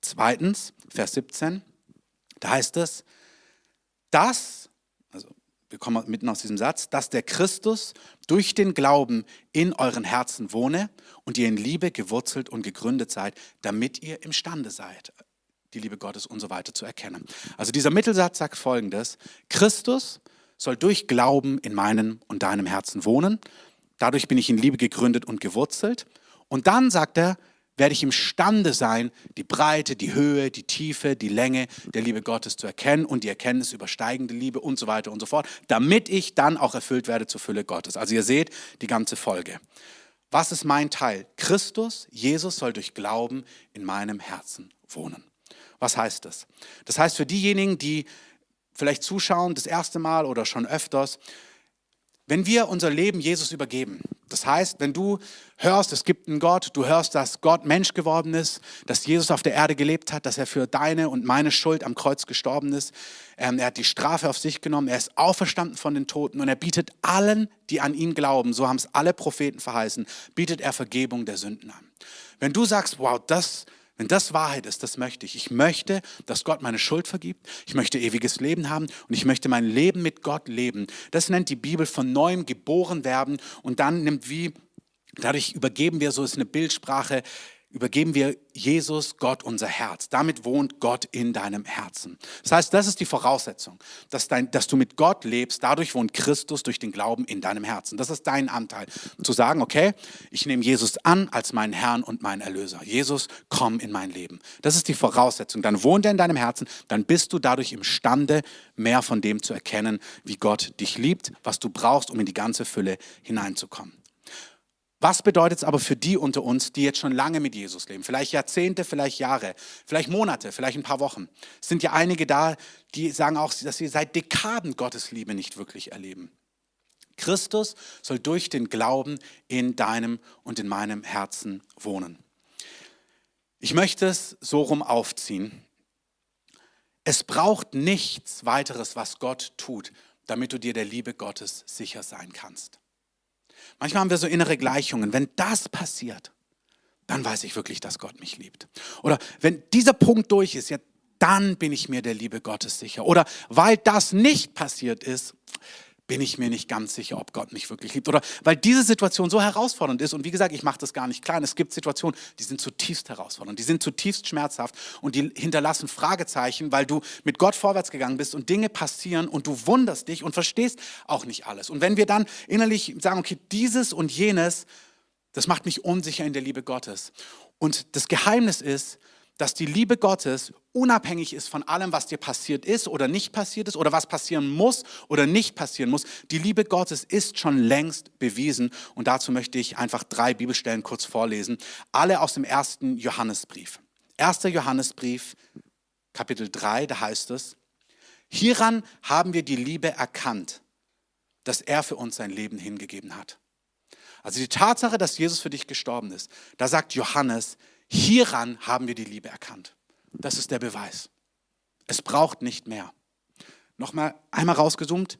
Zweitens, Vers 17, da heißt es, das, also wir kommen mitten aus diesem Satz, dass der Christus durch den Glauben in euren Herzen wohne und ihr in Liebe gewurzelt und gegründet seid, damit ihr imstande seid, die Liebe Gottes und so weiter zu erkennen. Also dieser Mittelsatz sagt folgendes, Christus soll durch Glauben in meinem und deinem Herzen wohnen, dadurch bin ich in Liebe gegründet und gewurzelt und dann sagt er, werde ich imstande sein, die Breite, die Höhe, die Tiefe, die Länge der Liebe Gottes zu erkennen und die Erkenntnis übersteigende Liebe und so weiter und so fort, damit ich dann auch erfüllt werde zur Fülle Gottes. Also ihr seht die ganze Folge. Was ist mein Teil? Christus, Jesus soll durch Glauben in meinem Herzen wohnen. Was heißt das? Das heißt für diejenigen, die vielleicht zuschauen, das erste Mal oder schon öfters, wenn wir unser Leben Jesus übergeben, das heißt, wenn du hörst, es gibt einen Gott, du hörst, dass Gott Mensch geworden ist, dass Jesus auf der Erde gelebt hat, dass er für deine und meine Schuld am Kreuz gestorben ist, ähm, er hat die Strafe auf sich genommen, er ist auferstanden von den Toten und er bietet allen, die an ihn glauben, so haben es alle Propheten verheißen, bietet er Vergebung der Sünden an. Wenn du sagst, wow, das wenn das Wahrheit ist, das möchte ich. Ich möchte, dass Gott meine Schuld vergibt. Ich möchte ewiges Leben haben und ich möchte mein Leben mit Gott leben. Das nennt die Bibel von neuem geboren werden und dann nimmt wie, dadurch übergeben wir, so ist eine Bildsprache, übergeben wir Jesus, Gott, unser Herz. Damit wohnt Gott in deinem Herzen. Das heißt, das ist die Voraussetzung, dass, dein, dass du mit Gott lebst. Dadurch wohnt Christus durch den Glauben in deinem Herzen. Das ist dein Anteil. Zu sagen, okay, ich nehme Jesus an als meinen Herrn und meinen Erlöser. Jesus, komm in mein Leben. Das ist die Voraussetzung. Dann wohnt er in deinem Herzen. Dann bist du dadurch imstande, mehr von dem zu erkennen, wie Gott dich liebt, was du brauchst, um in die ganze Fülle hineinzukommen. Was bedeutet es aber für die unter uns, die jetzt schon lange mit Jesus leben? Vielleicht Jahrzehnte, vielleicht Jahre, vielleicht Monate, vielleicht ein paar Wochen. Es sind ja einige da, die sagen auch, dass sie seit Dekaden Gottes Liebe nicht wirklich erleben. Christus soll durch den Glauben in deinem und in meinem Herzen wohnen. Ich möchte es so rum aufziehen. Es braucht nichts weiteres, was Gott tut, damit du dir der Liebe Gottes sicher sein kannst. Manchmal haben wir so innere Gleichungen. Wenn das passiert, dann weiß ich wirklich, dass Gott mich liebt. Oder wenn dieser Punkt durch ist, ja, dann bin ich mir der Liebe Gottes sicher. Oder weil das nicht passiert ist, bin ich mir nicht ganz sicher, ob Gott mich wirklich liebt. Oder weil diese Situation so herausfordernd ist. Und wie gesagt, ich mache das gar nicht klein. Es gibt Situationen, die sind zutiefst herausfordernd, die sind zutiefst schmerzhaft und die hinterlassen Fragezeichen, weil du mit Gott vorwärts gegangen bist und Dinge passieren und du wunderst dich und verstehst auch nicht alles. Und wenn wir dann innerlich sagen, okay, dieses und jenes, das macht mich unsicher in der Liebe Gottes. Und das Geheimnis ist, dass die Liebe Gottes unabhängig ist von allem, was dir passiert ist oder nicht passiert ist oder was passieren muss oder nicht passieren muss. Die Liebe Gottes ist schon längst bewiesen und dazu möchte ich einfach drei Bibelstellen kurz vorlesen, alle aus dem ersten Johannesbrief. Erster Johannesbrief, Kapitel 3, da heißt es, hieran haben wir die Liebe erkannt, dass er für uns sein Leben hingegeben hat. Also die Tatsache, dass Jesus für dich gestorben ist, da sagt Johannes, Hieran haben wir die Liebe erkannt. Das ist der Beweis. Es braucht nicht mehr. Nochmal einmal rausgezoomt.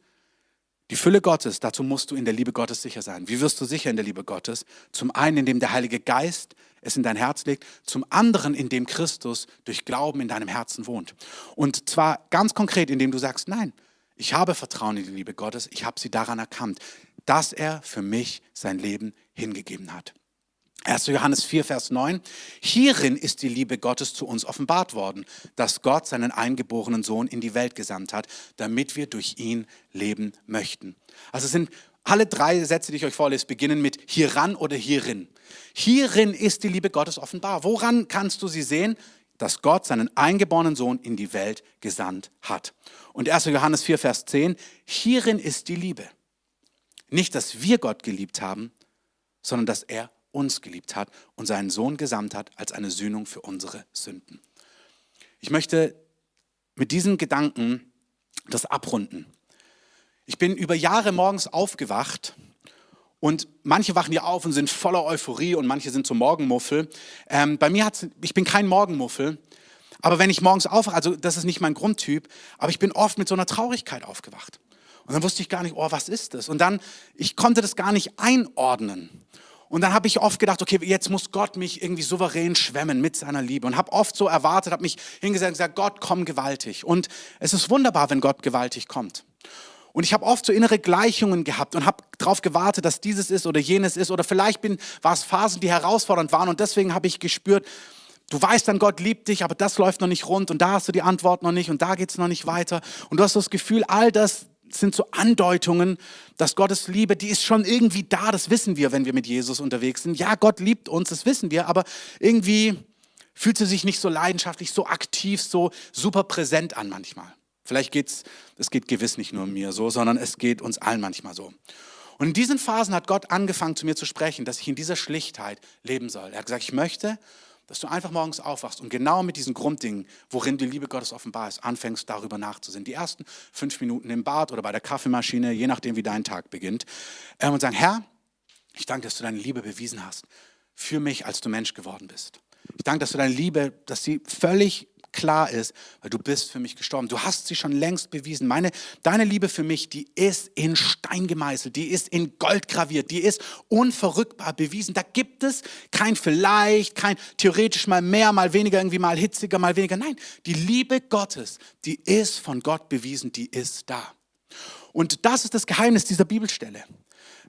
Die Fülle Gottes, dazu musst du in der Liebe Gottes sicher sein. Wie wirst du sicher in der Liebe Gottes? Zum einen, indem der Heilige Geist es in dein Herz legt, zum anderen, indem Christus durch Glauben in deinem Herzen wohnt. Und zwar ganz konkret, indem du sagst, nein, ich habe Vertrauen in die Liebe Gottes, ich habe sie daran erkannt, dass er für mich sein Leben hingegeben hat. 1. Johannes 4, Vers 9. Hierin ist die Liebe Gottes zu uns offenbart worden, dass Gott seinen eingeborenen Sohn in die Welt gesandt hat, damit wir durch ihn leben möchten. Also sind alle drei Sätze, die ich euch vorlese, beginnen mit hieran oder hierin. Hierin ist die Liebe Gottes offenbar. Woran kannst du sie sehen? Dass Gott seinen eingeborenen Sohn in die Welt gesandt hat. Und 1. Johannes 4, Vers 10. Hierin ist die Liebe. Nicht, dass wir Gott geliebt haben, sondern dass er uns geliebt hat und seinen Sohn gesandt hat als eine Sühnung für unsere Sünden. Ich möchte mit diesen Gedanken das abrunden. Ich bin über Jahre morgens aufgewacht und manche wachen ja auf und sind voller Euphorie und manche sind so Morgenmuffel. Ähm, bei mir hat ich bin kein Morgenmuffel, aber wenn ich morgens aufwache, also das ist nicht mein Grundtyp, aber ich bin oft mit so einer Traurigkeit aufgewacht. Und dann wusste ich gar nicht, oh, was ist das? Und dann, ich konnte das gar nicht einordnen. Und dann habe ich oft gedacht, okay, jetzt muss Gott mich irgendwie souverän schwemmen mit seiner Liebe. Und habe oft so erwartet, habe mich hingesetzt und gesagt, Gott, komm gewaltig. Und es ist wunderbar, wenn Gott gewaltig kommt. Und ich habe oft so innere Gleichungen gehabt und habe darauf gewartet, dass dieses ist oder jenes ist. Oder vielleicht bin, war es Phasen, die herausfordernd waren. Und deswegen habe ich gespürt, du weißt dann, Gott liebt dich, aber das läuft noch nicht rund und da hast du die Antwort noch nicht und da geht es noch nicht weiter. Und du hast das Gefühl, all das sind so Andeutungen, dass Gottes Liebe, die ist schon irgendwie da, das wissen wir, wenn wir mit Jesus unterwegs sind. Ja, Gott liebt uns, das wissen wir, aber irgendwie fühlt sie sich nicht so leidenschaftlich, so aktiv, so super präsent an manchmal. Vielleicht geht's, es geht gewiss nicht nur mir so, sondern es geht uns allen manchmal so. Und in diesen Phasen hat Gott angefangen zu mir zu sprechen, dass ich in dieser Schlichtheit leben soll. Er hat gesagt, ich möchte, dass du einfach morgens aufwachst und genau mit diesen Grunddingen, worin die Liebe Gottes offenbar ist, anfängst darüber nachzusehen. Die ersten fünf Minuten im Bad oder bei der Kaffeemaschine, je nachdem, wie dein Tag beginnt, ähm, und sagen, Herr, ich danke, dass du deine Liebe bewiesen hast für mich, als du Mensch geworden bist. Ich danke, dass du deine Liebe, dass sie völlig klar ist, weil du bist für mich gestorben. Du hast sie schon längst bewiesen. Meine, deine Liebe für mich, die ist in Stein gemeißelt, die ist in Gold graviert, die ist unverrückbar bewiesen. Da gibt es kein vielleicht, kein theoretisch mal mehr, mal weniger, irgendwie mal hitziger, mal weniger. Nein, die Liebe Gottes, die ist von Gott bewiesen, die ist da. Und das ist das Geheimnis dieser Bibelstelle.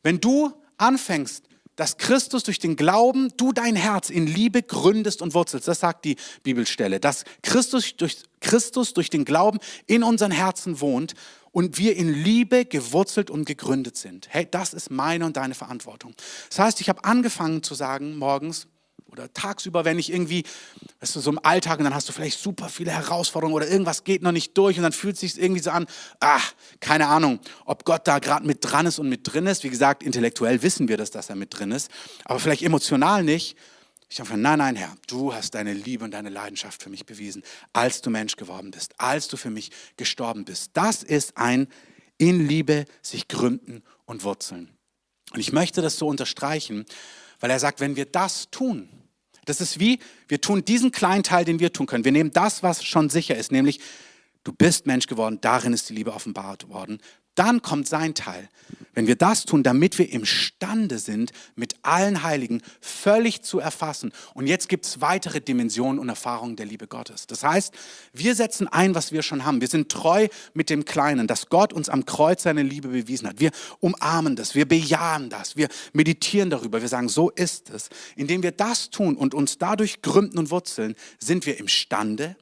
Wenn du anfängst, dass Christus durch den Glauben du dein Herz in Liebe gründest und wurzelst. Das sagt die Bibelstelle. Dass Christus durch, Christus durch den Glauben in unseren Herzen wohnt und wir in Liebe gewurzelt und gegründet sind. Hey, das ist meine und deine Verantwortung. Das heißt, ich habe angefangen zu sagen morgens, oder tagsüber, wenn ich irgendwie, weißt du, so im Alltag und dann hast du vielleicht super viele Herausforderungen oder irgendwas geht noch nicht durch und dann fühlt es sich irgendwie so an, ach, keine Ahnung, ob Gott da gerade mit dran ist und mit drin ist. Wie gesagt, intellektuell wissen wir das, dass er mit drin ist, aber vielleicht emotional nicht. Ich habe nein, nein, Herr, du hast deine Liebe und deine Leidenschaft für mich bewiesen, als du Mensch geworden bist, als du für mich gestorben bist. Das ist ein in Liebe sich gründen und wurzeln. Und ich möchte das so unterstreichen, weil er sagt, wenn wir das tun, das ist wie, wir tun diesen kleinen Teil, den wir tun können. Wir nehmen das, was schon sicher ist, nämlich du bist Mensch geworden, darin ist die Liebe offenbart worden. Dann kommt sein Teil. Wenn wir das tun, damit wir imstande sind, mit allen Heiligen völlig zu erfassen. Und jetzt gibt es weitere Dimensionen und Erfahrungen der Liebe Gottes. Das heißt, wir setzen ein, was wir schon haben. Wir sind treu mit dem Kleinen, dass Gott uns am Kreuz seine Liebe bewiesen hat. Wir umarmen das, wir bejahen das, wir meditieren darüber, wir sagen, so ist es. Indem wir das tun und uns dadurch gründen und wurzeln, sind wir imstande,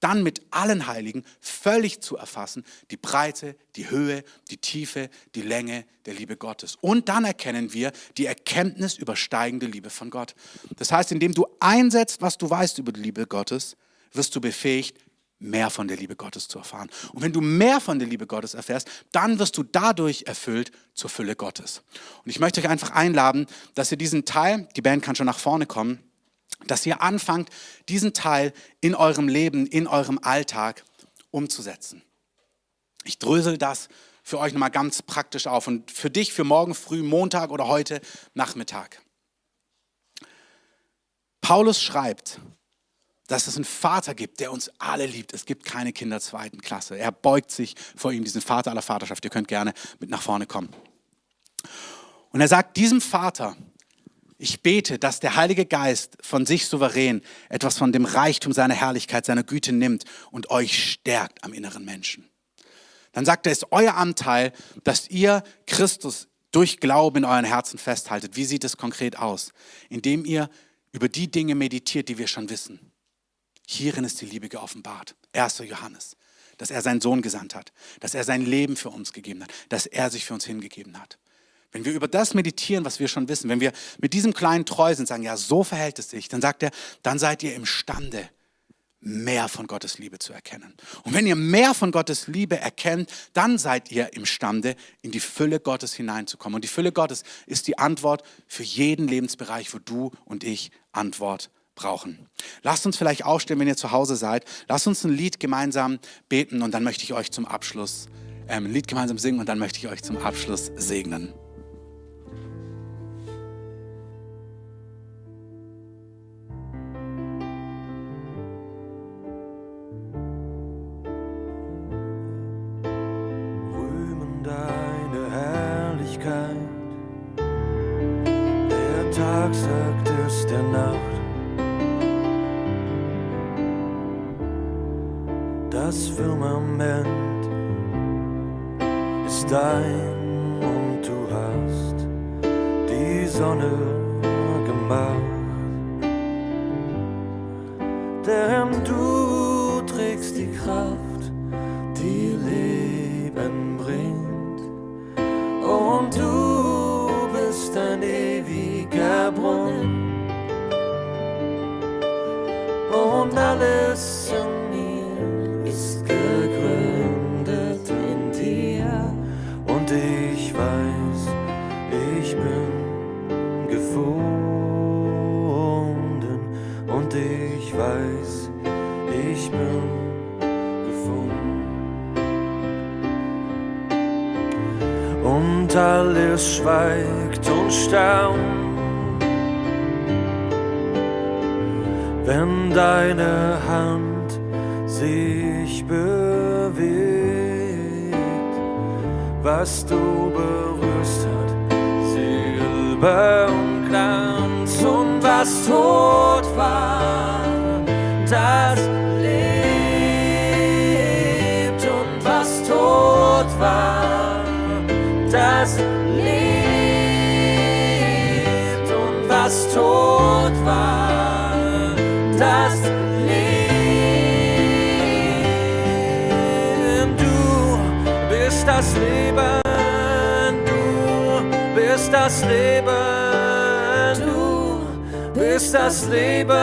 dann mit allen Heiligen völlig zu erfassen, die Breite, die Höhe, die Tiefe, die Länge der Liebe Gottes. Und dann erkennen wir die Erkenntnis übersteigende Liebe von Gott. Das heißt, indem du einsetzt, was du weißt über die Liebe Gottes, wirst du befähigt, mehr von der Liebe Gottes zu erfahren. Und wenn du mehr von der Liebe Gottes erfährst, dann wirst du dadurch erfüllt zur Fülle Gottes. Und ich möchte euch einfach einladen, dass ihr diesen Teil, die Band kann schon nach vorne kommen, dass ihr anfangt, diesen Teil in eurem Leben, in eurem Alltag umzusetzen. Ich drösel das für euch nochmal ganz praktisch auf und für dich für morgen früh, Montag oder heute Nachmittag. Paulus schreibt, dass es einen Vater gibt, der uns alle liebt. Es gibt keine Kinder zweiten Klasse. Er beugt sich vor ihm, diesen Vater aller Vaterschaft. Ihr könnt gerne mit nach vorne kommen. Und er sagt, diesem Vater ich bete, dass der Heilige Geist von sich souverän etwas von dem Reichtum seiner Herrlichkeit, seiner Güte nimmt und euch stärkt am inneren Menschen. Dann sagt er, es ist euer Anteil, dass ihr Christus durch Glauben in euren Herzen festhaltet. Wie sieht es konkret aus? Indem ihr über die Dinge meditiert, die wir schon wissen. Hierin ist die Liebe geoffenbart. 1. Johannes. Dass er seinen Sohn gesandt hat. Dass er sein Leben für uns gegeben hat. Dass er sich für uns hingegeben hat. Wenn wir über das meditieren, was wir schon wissen, wenn wir mit diesem kleinen treu sind, sagen, ja, so verhält es sich, dann sagt er, dann seid ihr imstande, mehr von Gottes Liebe zu erkennen. Und wenn ihr mehr von Gottes Liebe erkennt, dann seid ihr imstande, in die Fülle Gottes hineinzukommen. Und die Fülle Gottes ist die Antwort für jeden Lebensbereich, wo du und ich Antwort brauchen. Lasst uns vielleicht aufstehen, wenn ihr zu Hause seid. Lasst uns ein Lied gemeinsam beten und dann möchte ich euch zum Abschluss ähm, ein Lied gemeinsam singen und dann möchte ich euch zum Abschluss segnen. Schweigt und staunt. wenn deine Hand sich bewegt. Was du berührst hat Silber und Glanz und was tot war, das lebt und was tot war, das lebt tot war das Leben. Du bist das Leben, du bist das Leben, du bist das Leben.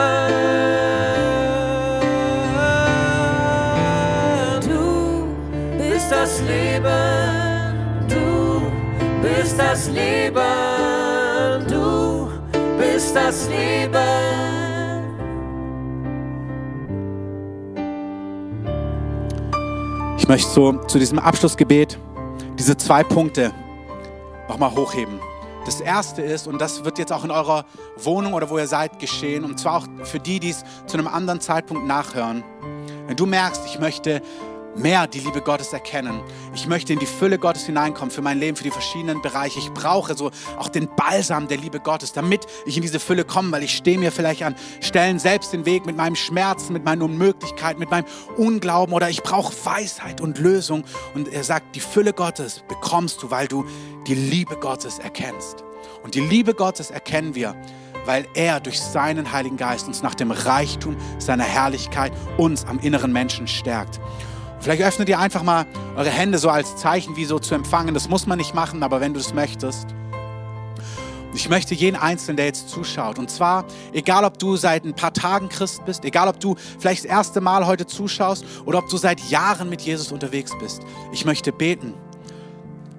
Du bist das Leben, du bist das Leben, bist das Leben. Ich möchte so zu diesem Abschlussgebet diese zwei Punkte nochmal hochheben. Das erste ist, und das wird jetzt auch in eurer Wohnung oder wo ihr seid geschehen, und zwar auch für die, die es zu einem anderen Zeitpunkt nachhören. Wenn du merkst, ich möchte mehr die Liebe Gottes erkennen. Ich möchte in die Fülle Gottes hineinkommen für mein Leben, für die verschiedenen Bereiche. Ich brauche so auch den Balsam der Liebe Gottes, damit ich in diese Fülle komme, weil ich stehe mir vielleicht an Stellen selbst den Weg mit meinem Schmerzen, mit meinen Unmöglichkeiten, mit meinem Unglauben oder ich brauche Weisheit und Lösung. Und er sagt, die Fülle Gottes bekommst du, weil du die Liebe Gottes erkennst. Und die Liebe Gottes erkennen wir, weil er durch seinen Heiligen Geist uns nach dem Reichtum seiner Herrlichkeit uns am inneren Menschen stärkt. Vielleicht öffnet ihr einfach mal eure Hände so als Zeichen, wie so zu empfangen. Das muss man nicht machen, aber wenn du es möchtest. Ich möchte jeden Einzelnen, der jetzt zuschaut, und zwar, egal ob du seit ein paar Tagen Christ bist, egal ob du vielleicht das erste Mal heute zuschaust oder ob du seit Jahren mit Jesus unterwegs bist, ich möchte beten,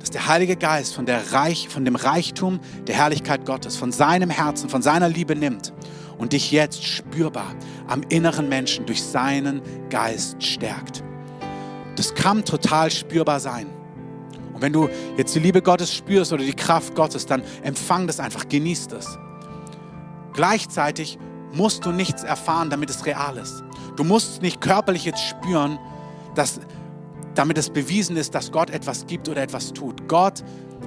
dass der Heilige Geist von, der Reich, von dem Reichtum der Herrlichkeit Gottes, von seinem Herzen, von seiner Liebe nimmt und dich jetzt spürbar am inneren Menschen durch seinen Geist stärkt. Das kann total spürbar sein. Und wenn du jetzt die Liebe Gottes spürst oder die Kraft Gottes, dann empfang das einfach, genieß das. Gleichzeitig musst du nichts erfahren, damit es real ist. Du musst nicht körperlich jetzt spüren, dass, damit es bewiesen ist, dass Gott etwas gibt oder etwas tut. Gott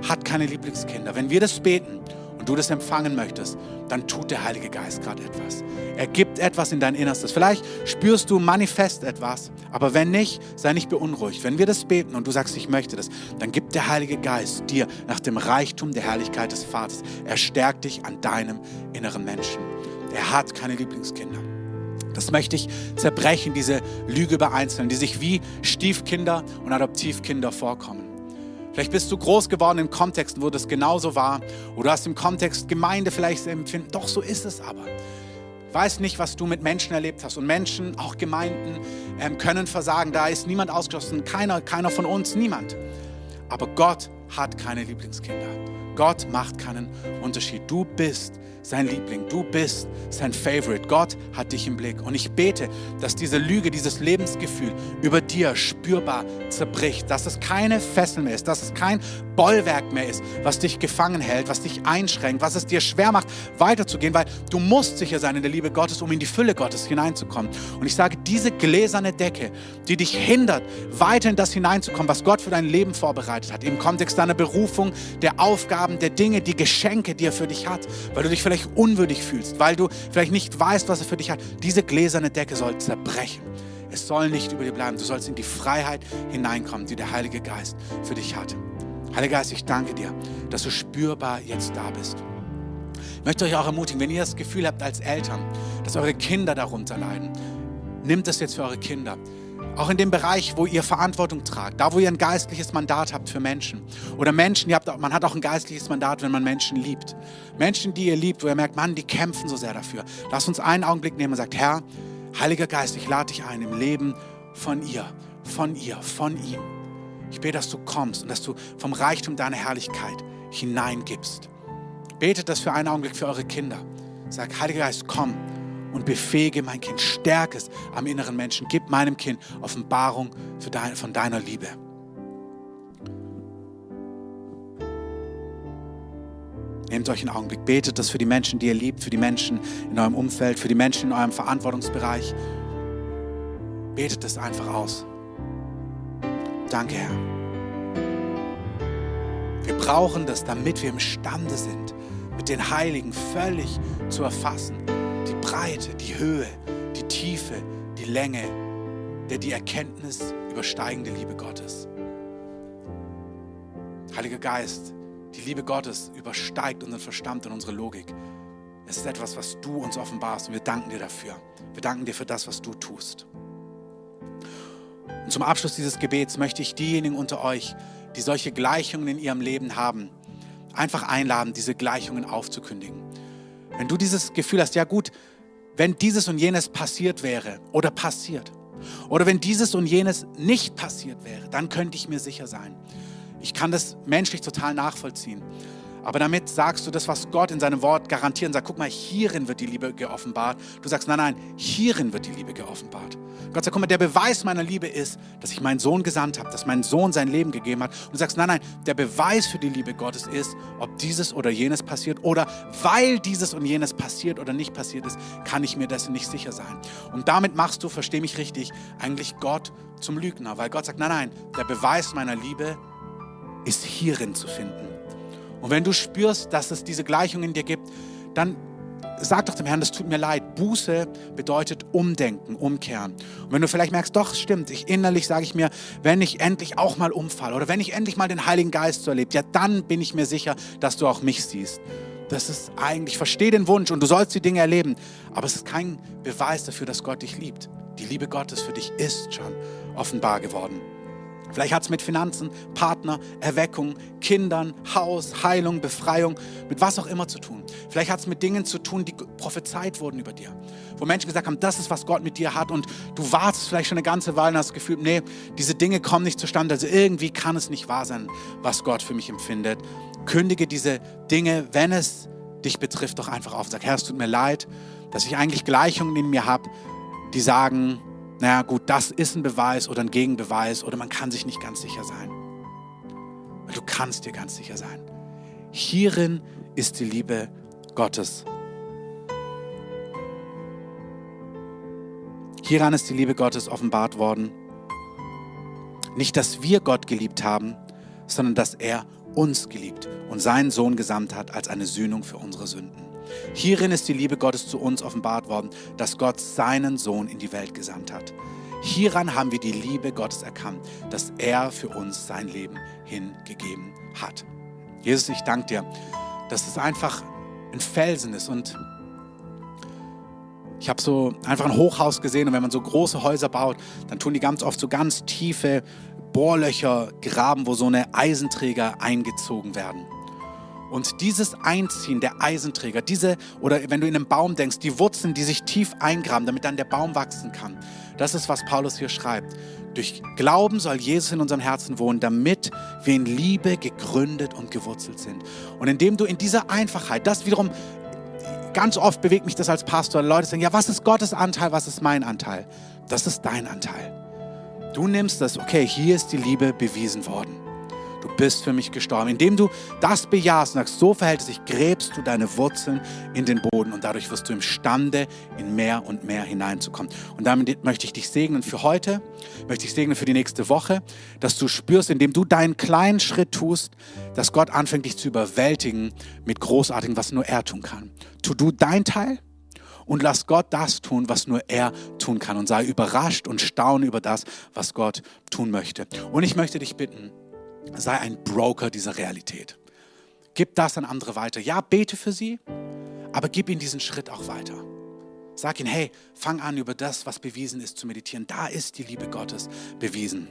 hat keine Lieblingskinder. Wenn wir das beten du das empfangen möchtest, dann tut der Heilige Geist gerade etwas. Er gibt etwas in dein Innerstes. Vielleicht spürst du manifest etwas, aber wenn nicht, sei nicht beunruhigt. Wenn wir das beten und du sagst, ich möchte das, dann gibt der Heilige Geist dir nach dem Reichtum der Herrlichkeit des Vaters. Er stärkt dich an deinem inneren Menschen. Er hat keine Lieblingskinder. Das möchte ich zerbrechen, diese Lüge über Einzelnen, die sich wie Stiefkinder und Adoptivkinder vorkommen. Vielleicht bist du groß geworden in Kontexten, wo das genauso war. Oder du hast im Kontext Gemeinde vielleicht empfinden, doch so ist es aber. Weiß nicht, was du mit Menschen erlebt hast. Und Menschen, auch Gemeinden, ähm, können versagen. Da ist niemand ausgeschlossen. Keiner, keiner von uns, niemand. Aber Gott hat keine Lieblingskinder. Gott macht keinen Unterschied. Du bist sein Liebling. Du bist sein Favorite. Gott hat dich im Blick. Und ich bete, dass diese Lüge, dieses Lebensgefühl über dir spürbar zerbricht, dass es keine Fessel mehr ist, dass es kein Bollwerk mehr ist, was dich gefangen hält, was dich einschränkt, was es dir schwer macht, weiterzugehen, weil du musst sicher sein in der Liebe Gottes, um in die Fülle Gottes hineinzukommen. Und ich sage, diese gläserne Decke, die dich hindert, weiter in das hineinzukommen, was Gott für dein Leben vorbereitet hat, im Kontext deiner Berufung, der Aufgaben, der Dinge, die Geschenke, die er für dich hat, weil du dich vielleicht unwürdig fühlst, weil du vielleicht nicht weißt, was er für dich hat, diese gläserne Decke soll zerbrechen. Es soll nicht über dir bleiben. Du sollst in die Freiheit hineinkommen, die der Heilige Geist für dich hat. Heiliger Geist, ich danke dir, dass du spürbar jetzt da bist. Ich möchte euch auch ermutigen, wenn ihr das Gefühl habt als Eltern, dass eure Kinder darunter leiden, nimmt es jetzt für eure Kinder. Auch in dem Bereich, wo ihr Verantwortung tragt, da wo ihr ein geistliches Mandat habt für Menschen. Oder Menschen, habt, man hat auch ein geistliches Mandat, wenn man Menschen liebt. Menschen, die ihr liebt, wo ihr merkt, Mann, die kämpfen so sehr dafür. Lasst uns einen Augenblick nehmen und sagt, Herr, Heiliger Geist, ich lade dich ein im Leben von ihr, von ihr, von ihm. Ich bete, dass du kommst und dass du vom Reichtum deiner Herrlichkeit hineingibst. Betet das für einen Augenblick für eure Kinder. Sag, Heiliger Geist, komm und befähige mein Kind. Stärke es am inneren Menschen. Gib meinem Kind Offenbarung dein, von deiner Liebe. Nehmt euch einen Augenblick, betet das für die Menschen, die ihr liebt, für die Menschen in eurem Umfeld, für die Menschen in eurem Verantwortungsbereich. Betet das einfach aus. Danke, Herr. Wir brauchen das, damit wir imstande sind, mit den Heiligen völlig zu erfassen. Die Breite, die Höhe, die Tiefe, die Länge der die Erkenntnis übersteigende Liebe Gottes. Heiliger Geist, die Liebe Gottes übersteigt unseren Verstand und unsere Logik. Es ist etwas, was du uns offenbarst und wir danken dir dafür. Wir danken dir für das, was du tust. Und zum Abschluss dieses Gebets möchte ich diejenigen unter euch, die solche Gleichungen in ihrem Leben haben, einfach einladen, diese Gleichungen aufzukündigen. Wenn du dieses Gefühl hast, ja gut, wenn dieses und jenes passiert wäre oder passiert, oder wenn dieses und jenes nicht passiert wäre, dann könnte ich mir sicher sein. Ich kann das menschlich total nachvollziehen. Aber damit sagst du das, was Gott in seinem Wort garantiert und sagt, guck mal, hierin wird die Liebe geoffenbart. Du sagst, nein, nein, hierin wird die Liebe geoffenbart. Gott sagt, guck mal, der Beweis meiner Liebe ist, dass ich meinen Sohn gesandt habe, dass mein Sohn sein Leben gegeben hat. Und du sagst, nein, nein, der Beweis für die Liebe Gottes ist, ob dieses oder jenes passiert oder weil dieses und jenes passiert oder nicht passiert ist, kann ich mir dessen nicht sicher sein. Und damit machst du, versteh mich richtig, eigentlich Gott zum Lügner, weil Gott sagt, nein, nein, der Beweis meiner Liebe ist hierin zu finden. Und wenn du spürst, dass es diese Gleichung in dir gibt, dann sag doch dem Herrn, das tut mir leid. Buße bedeutet umdenken, umkehren. Und wenn du vielleicht merkst, doch, stimmt, ich innerlich sage ich mir, wenn ich endlich auch mal umfalle oder wenn ich endlich mal den Heiligen Geist so erlebe, ja, dann bin ich mir sicher, dass du auch mich siehst. Das ist eigentlich, ich verstehe den Wunsch und du sollst die Dinge erleben, aber es ist kein Beweis dafür, dass Gott dich liebt. Die Liebe Gottes für dich ist schon offenbar geworden. Vielleicht hat es mit Finanzen, Partner, Erweckung, Kindern, Haus, Heilung, Befreiung, mit was auch immer zu tun. Vielleicht hat es mit Dingen zu tun, die prophezeit wurden über dir. Wo Menschen gesagt haben, das ist, was Gott mit dir hat und du wartest vielleicht schon eine ganze Weile und hast das Gefühl, nee, diese Dinge kommen nicht zustande. Also irgendwie kann es nicht wahr sein, was Gott für mich empfindet. Kündige diese Dinge, wenn es dich betrifft, doch einfach auf. Sag, Herr, es tut mir leid, dass ich eigentlich Gleichungen in mir habe, die sagen, naja gut, das ist ein Beweis oder ein Gegenbeweis oder man kann sich nicht ganz sicher sein. Du kannst dir ganz sicher sein. Hierin ist die Liebe Gottes. Hieran ist die Liebe Gottes offenbart worden. Nicht, dass wir Gott geliebt haben, sondern dass er uns geliebt und seinen Sohn gesandt hat als eine Sühnung für unsere Sünden. Hierin ist die Liebe Gottes zu uns offenbart worden, dass Gott seinen Sohn in die Welt gesandt hat. Hieran haben wir die Liebe Gottes erkannt, dass er für uns sein Leben hingegeben hat. Jesus, ich danke dir, dass es einfach ein Felsen ist und ich habe so einfach ein Hochhaus gesehen und wenn man so große Häuser baut, dann tun die ganz oft so ganz tiefe Bohrlöcher graben, wo so eine Eisenträger eingezogen werden. Und dieses Einziehen der Eisenträger, diese, oder wenn du in einen Baum denkst, die Wurzeln, die sich tief eingraben, damit dann der Baum wachsen kann, das ist, was Paulus hier schreibt. Durch Glauben soll Jesus in unserem Herzen wohnen, damit wir in Liebe gegründet und gewurzelt sind. Und indem du in dieser Einfachheit, das wiederum, ganz oft bewegt mich das als Pastor, Leute sagen, ja, was ist Gottes Anteil, was ist mein Anteil? Das ist dein Anteil. Du nimmst das, okay, hier ist die Liebe bewiesen worden bist für mich gestorben. Indem du das bejahst und sagst, so verhält es sich, gräbst du deine Wurzeln in den Boden und dadurch wirst du imstande, in mehr und mehr hineinzukommen. Und damit möchte ich dich segnen für heute, möchte ich segnen für die nächste Woche, dass du spürst, indem du deinen kleinen Schritt tust, dass Gott anfängt, dich zu überwältigen mit Großartigem, was nur er tun kann. Tu du dein Teil und lass Gott das tun, was nur er tun kann und sei überrascht und staune über das, was Gott tun möchte. Und ich möchte dich bitten, sei ein Broker dieser Realität. Gib das an andere weiter. Ja, bete für sie, aber gib ihnen diesen Schritt auch weiter. Sag ihnen, hey, fang an, über das, was bewiesen ist, zu meditieren. Da ist die Liebe Gottes bewiesen.